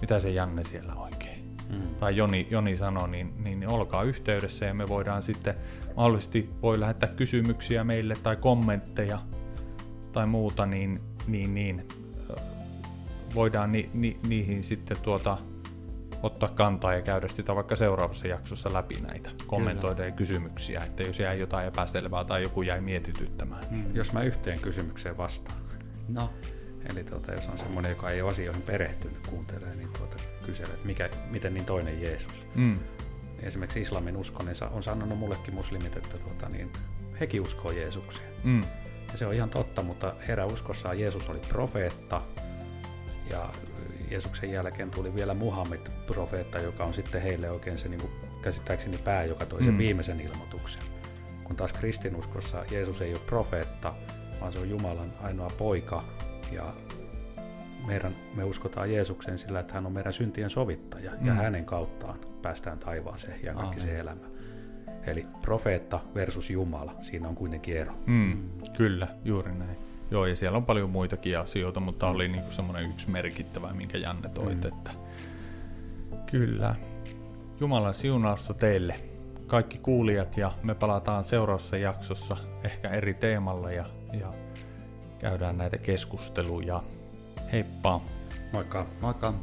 mitä se Janne siellä oikein. Mm. Tai Joni, Joni sanoi, niin, niin olkaa yhteydessä ja me voidaan sitten mahdollisesti voi lähettää kysymyksiä meille tai kommentteja tai muuta, niin, niin, niin voidaan ni, ni, niihin sitten tuota, ottaa kantaa ja käydä sitä vaikka seuraavassa jaksossa läpi näitä, kommentoida ja kysymyksiä, että jos jäi jotain epäselvää tai joku jäi mietityttämään. Mm. Jos mä yhteen kysymykseen vastaan. No, Eli tuota, jos on semmoinen, joka ei ole asioihin perehtynyt, kuuntelee, niin tuota, kyselee, että mikä, miten niin toinen Jeesus. Mm. Esimerkiksi islamin usko, niin on sanonut mullekin muslimit, että tuota, niin, hekin uskoo Jeesukseen. Mm. Ja se on ihan totta, mutta heidän uskossaan Jeesus oli profeetta, ja Jeesuksen jälkeen tuli vielä Muhammed profeetta, joka on sitten heille oikein se niin kuin, käsittääkseni pää, joka toi sen Mm. viimeisen ilmoituksen. Kun taas kristinuskossa Jeesus ei ole profeetta, vaan se on Jumalan ainoa poika, ja meidän, me uskotaan Jeesukseen sillä, että hän on meidän syntien sovittaja, ja Mm. hänen kauttaan päästään taivaaseen ja kaikki se Aamen. elämä. Eli profeetta versus Jumala, siinä on kuitenkin ero. Mm, kyllä, juuri näin. Joo, ja siellä on paljon muitakin asioita, mutta oli niinku semmoinen yksi merkittävä, minkä Janne toit, Mm. että kyllä. Jumalan siunausta teille, kaikki kuulijat, ja me palataan seuraavassa jaksossa ehkä eri teemalla ja, ja käydään näitä keskusteluja. Heippa! Moikka! moikka.